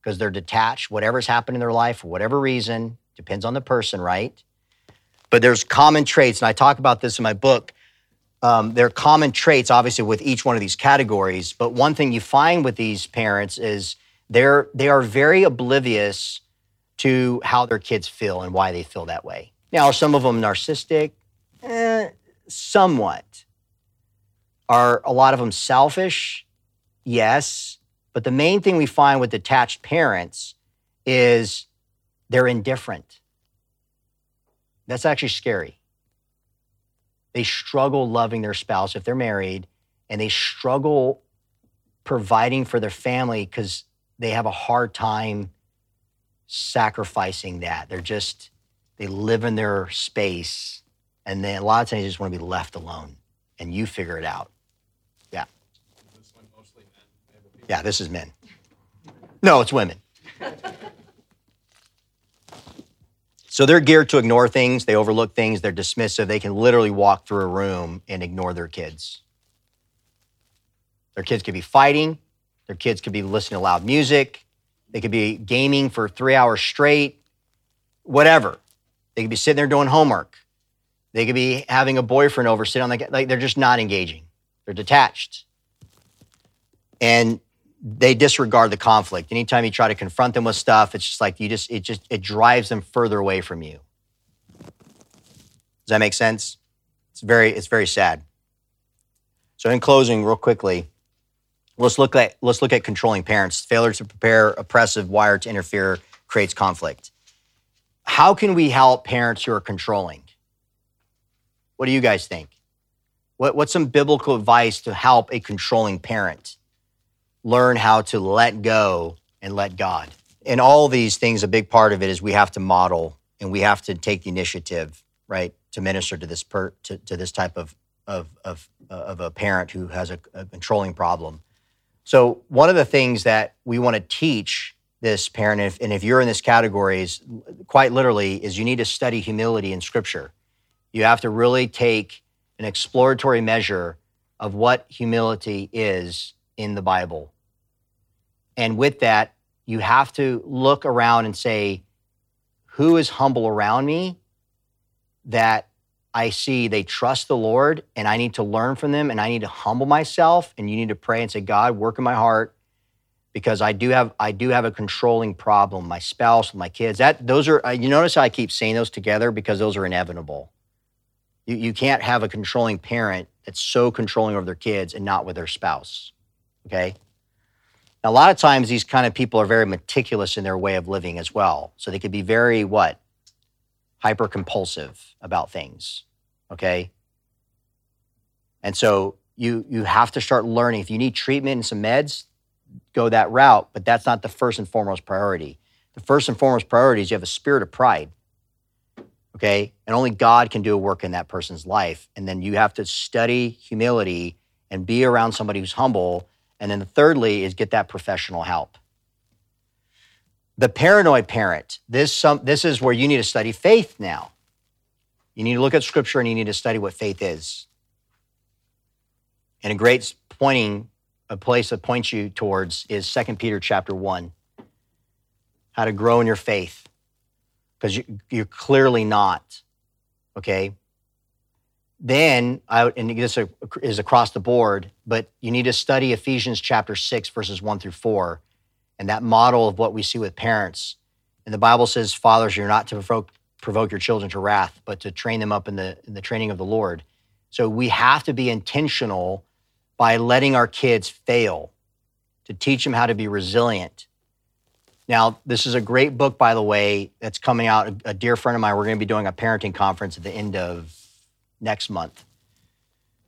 because they're detached. Whatever's happened in their life for whatever reason depends on the person right? But there's common traits and i talk about this in my book. Um, there are common traits obviously with each one of these categories but one thing you find with these parents is they're they are very oblivious to how their kids feel and why they feel that way now are some of them narcissistic eh, somewhat are a lot of them selfish? Yes. But the main thing we find with detached parents is they're indifferent. That's actually scary. They struggle loving their spouse if they're married, and they struggle providing for their family because they have a hard time sacrificing that. They're just, they live in their space, and then a lot of times they just want to be left alone, and you figure it out. Yeah. This Yeah, this is men. No, it's women. So they're geared to ignore things, they overlook things, they're dismissive. They can literally walk through a room and ignore their kids. Their kids could be fighting, their kids could be listening to loud music, they could be gaming for three hours straight, whatever. They could be sitting there doing homework. They could be having a boyfriend over, sitting on the like they're just not engaging. They're detached. And they disregard the conflict. Anytime you try to confront them with stuff, it's just like you just it just it drives them further away from you. Does that make sense? It's very it's very sad. So in closing, real quickly, let's look at let's look at controlling parents. Failure to prepare, oppressive, wired to interfere creates conflict. How can we help parents who are controlling? What do you guys think? What, what's some biblical advice to help a controlling parent? learn how to let go and let God. In all these things, a big part of it is we have to model and we have to take the initiative, right, to minister to this per, to, to this type of of of, uh, of a parent who has a, a controlling problem. So one of the things that we want to teach this parent, if, and if you're in this category, is quite literally is you need to study humility in Scripture. You have to really take an exploratory measure of what humility is in the Bible. And with that, you have to look around and say, who is humble around me that I see they trust the Lord and I need to learn from them and I need to humble myself and you need to pray and say, God, work in my heart because I do have I do have a controlling problem, my spouse, my kids. That those are uh, you notice how I keep saying those together because those are inevitable. You, you can't have a controlling parent that's so controlling over their kids and not with their spouse. Okay. Now, a lot of times these kind of people are very meticulous in their way of living as well. So they could be very what? Hyper compulsive about things. Okay. And so you you have to start learning. If you need treatment and some meds, go that route. But that's not the first and foremost priority. The first and foremost priority is you have a spirit of pride. Okay. And only God can do a work in that person's life. And then you have to study humility and be around somebody who's humble and then thirdly is get that professional help. The paranoid parent, this, some, this is where you need to study faith now. You need to look at scripture and you need to study what faith is. And a great pointing, a place that points you towards is 2 Peter chapter 1. How to grow in your faith. Because you, you're clearly not. Okay? then I, and this is across the board, but you need to study Ephesians chapter 6, verses 1 through 4, and that model of what we see with parents. And the Bible says, Fathers, you're not to provoke, provoke your children to wrath, but to train them up in the, in the training of the Lord. So we have to be intentional by letting our kids fail, to teach them how to be resilient. Now, this is a great book, by the way, that's coming out. A dear friend of mine, we're going to be doing a parenting conference at the end of next month.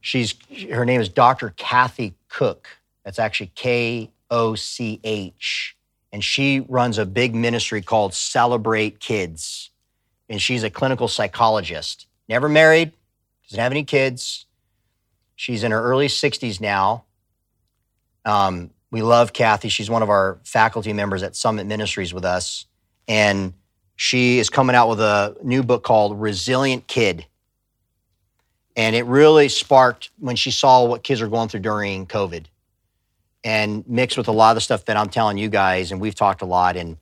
She's her name is Dr. Kathy Koch. That's actually K O C H. And she runs a big ministry called Celebrate Kids. And she's a clinical psychologist. Never married, doesn't have any kids. She's in her early 60s now. Um, we love Kathy. She's one of our faculty members at Summit Ministries with us. And she is coming out with a new book called Resilient Kid and it really sparked when she saw what kids are going through during COVID and mixed with a lot of the stuff that I'm telling you guys. And we've talked a lot. And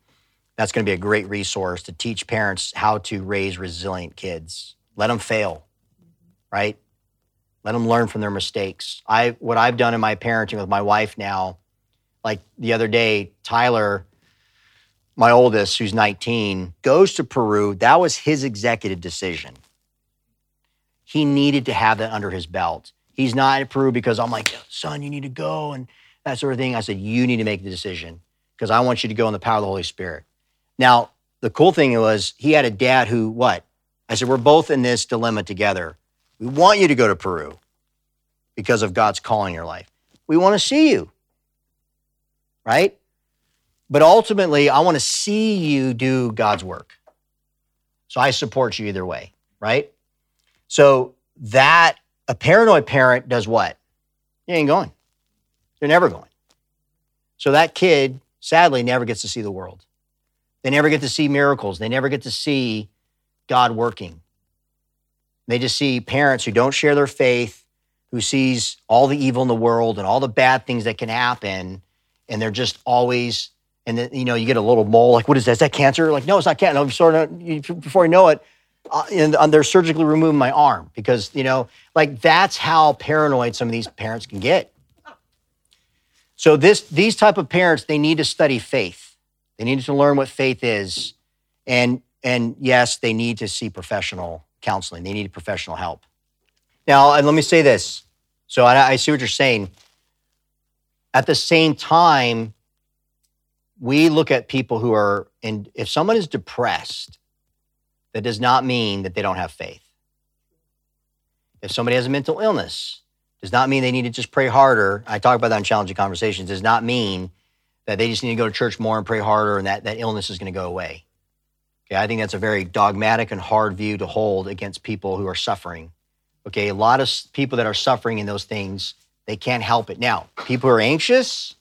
that's going to be a great resource to teach parents how to raise resilient kids. Let them fail, right? Let them learn from their mistakes. I what I've done in my parenting with my wife now, like the other day, Tyler, my oldest, who's 19, goes to Peru. That was his executive decision he needed to have that under his belt. He's not in Peru because I'm like, son, you need to go and that sort of thing. I said, you need to make the decision because I want you to go in the power of the Holy Spirit. Now, the cool thing was he had a dad who, what? I said, we're both in this dilemma together. We want you to go to Peru because of God's calling in your life. We want to see you, right? But ultimately, I want to see you do God's work. So I support you either way, right? So that a paranoid parent does what? He ain't going. They're never going. So that kid sadly never gets to see the world. They never get to see miracles. They never get to see God working. They just see parents who don't share their faith, who sees all the evil in the world and all the bad things that can happen, and they're just always. And then you know you get a little mole like, what is that? Is that cancer? Like, no, it's not cancer. Sort of before you know it, uh, and, and they're surgically removing my arm because you know, like that's how paranoid some of these parents can get. So this these type of parents they need to study faith. They need to learn what faith is, and and yes, they need to see professional counseling. They need professional help. Now, and let me say this. So I, I see what you're saying. At the same time, we look at people who are in. If someone is depressed, that does not mean that they don't have faith. If somebody has a mental illness, does not mean they need to just pray harder. I talk about that in challenging conversations. Does not mean that they just need to go to church more and pray harder and that, that illness is going to go away. Okay, I think that's a very dogmatic and hard view to hold against people who are suffering. Okay, a lot of people that are suffering in those things, they can't help it. Now, people who are anxious,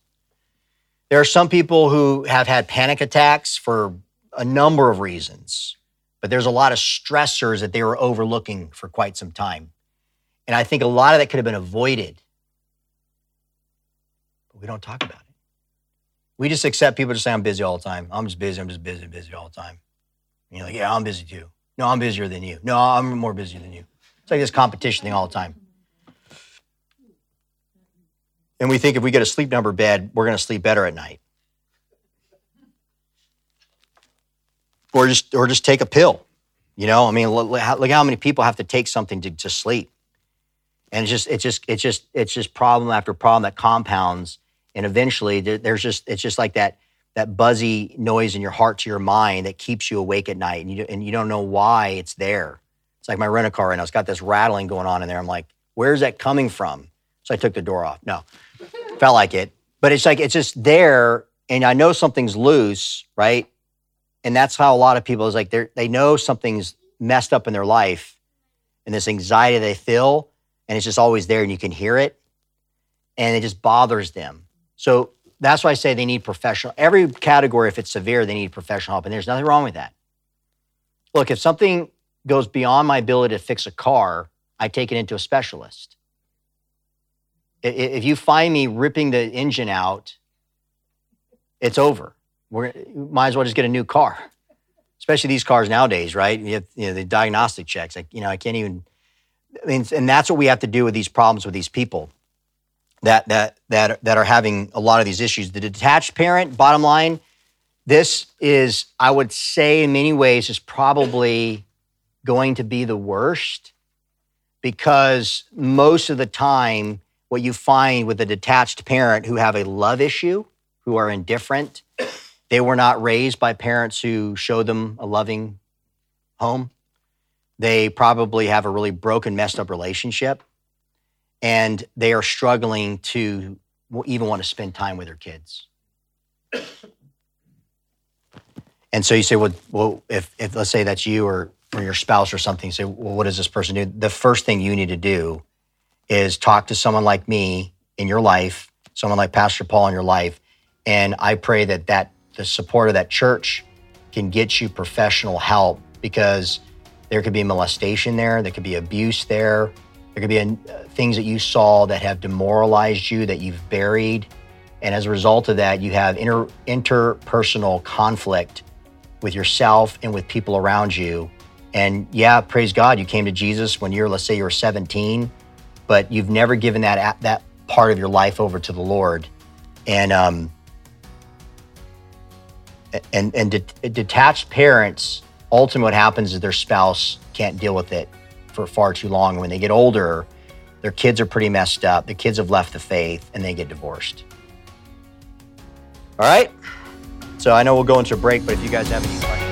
there are some people who have had panic attacks for a number of reasons, but there's a lot of stressors that they were overlooking for quite some time. And I think a lot of that could have been avoided. But we don't talk about it. We just accept people to say, I'm busy all the time. I'm just busy. I'm just busy, busy all the time. And you're like, yeah, I'm busy too. No, I'm busier than you. No, I'm more busy than you. It's like this competition thing all the time. And we think if we get a sleep number bed, we're going to sleep better at night. Or just, or just take a pill. You know, I mean, look, how many people have to take something to, to sleep. And it's just, it's just, it's just, it's just problem after problem that compounds. And eventually there's just, it's just like that, that buzzy noise in your heart to your mind that keeps you awake at night and you, and you don't know why it's there. It's like my rent a car right now. It's got this rattling going on in there. I'm like, where's that coming from? So I took the door off. No, felt like it. But it's like, it's just there. And I know something's loose, right? And that's how a lot of people is like, they they know something's messed up in their life and this anxiety they feel, and it's just always there and you can hear it. And it just bothers them. So that's why I say they need professional. Every category, if it's severe, they need professional help. And there's nothing wrong with that. Look, if something goes beyond my ability to fix a car, I take it into a specialist. If you find me ripping the engine out, it's over. We're might as well just get a new car. Especially these cars nowadays, right? You have you know, the diagnostic checks. Like, you know, I can't even. I mean, and that's what we have to do with these problems with these people that that that that are having a lot of these issues. The detached parent, bottom line, this is, I would say, in many ways, is probably going to be the worst because most of the time, what you find with a detached parent who have a love issue, who are indifferent, they were not raised by parents who showed them a loving home. They probably have a really broken, messed up relationship and they are struggling to even want to spend time with their kids. And so you say, well, well if, if let's say that's you or, or your spouse or something, say, well, what does this person do? The first thing you need to do is talk to someone like me in your life, someone like Pastor Paul in your life. And I pray that, that the support of that church can get you professional help because there could be molestation there, there could be abuse there, there could be uh, things that you saw that have demoralized you that you've buried. And as a result of that, you have inter, interpersonal conflict with yourself and with people around you. And yeah, praise God, you came to Jesus when you're, let's say, you're 17, but you've never given that that part of your life over to the Lord. And um, and and de- detached parents, ultimately, what happens is their spouse can't deal with it for far too long. When they get older, their kids are pretty messed up. The kids have left the faith and they get divorced. All right. So I know we'll go into a break, but if you guys have any questions,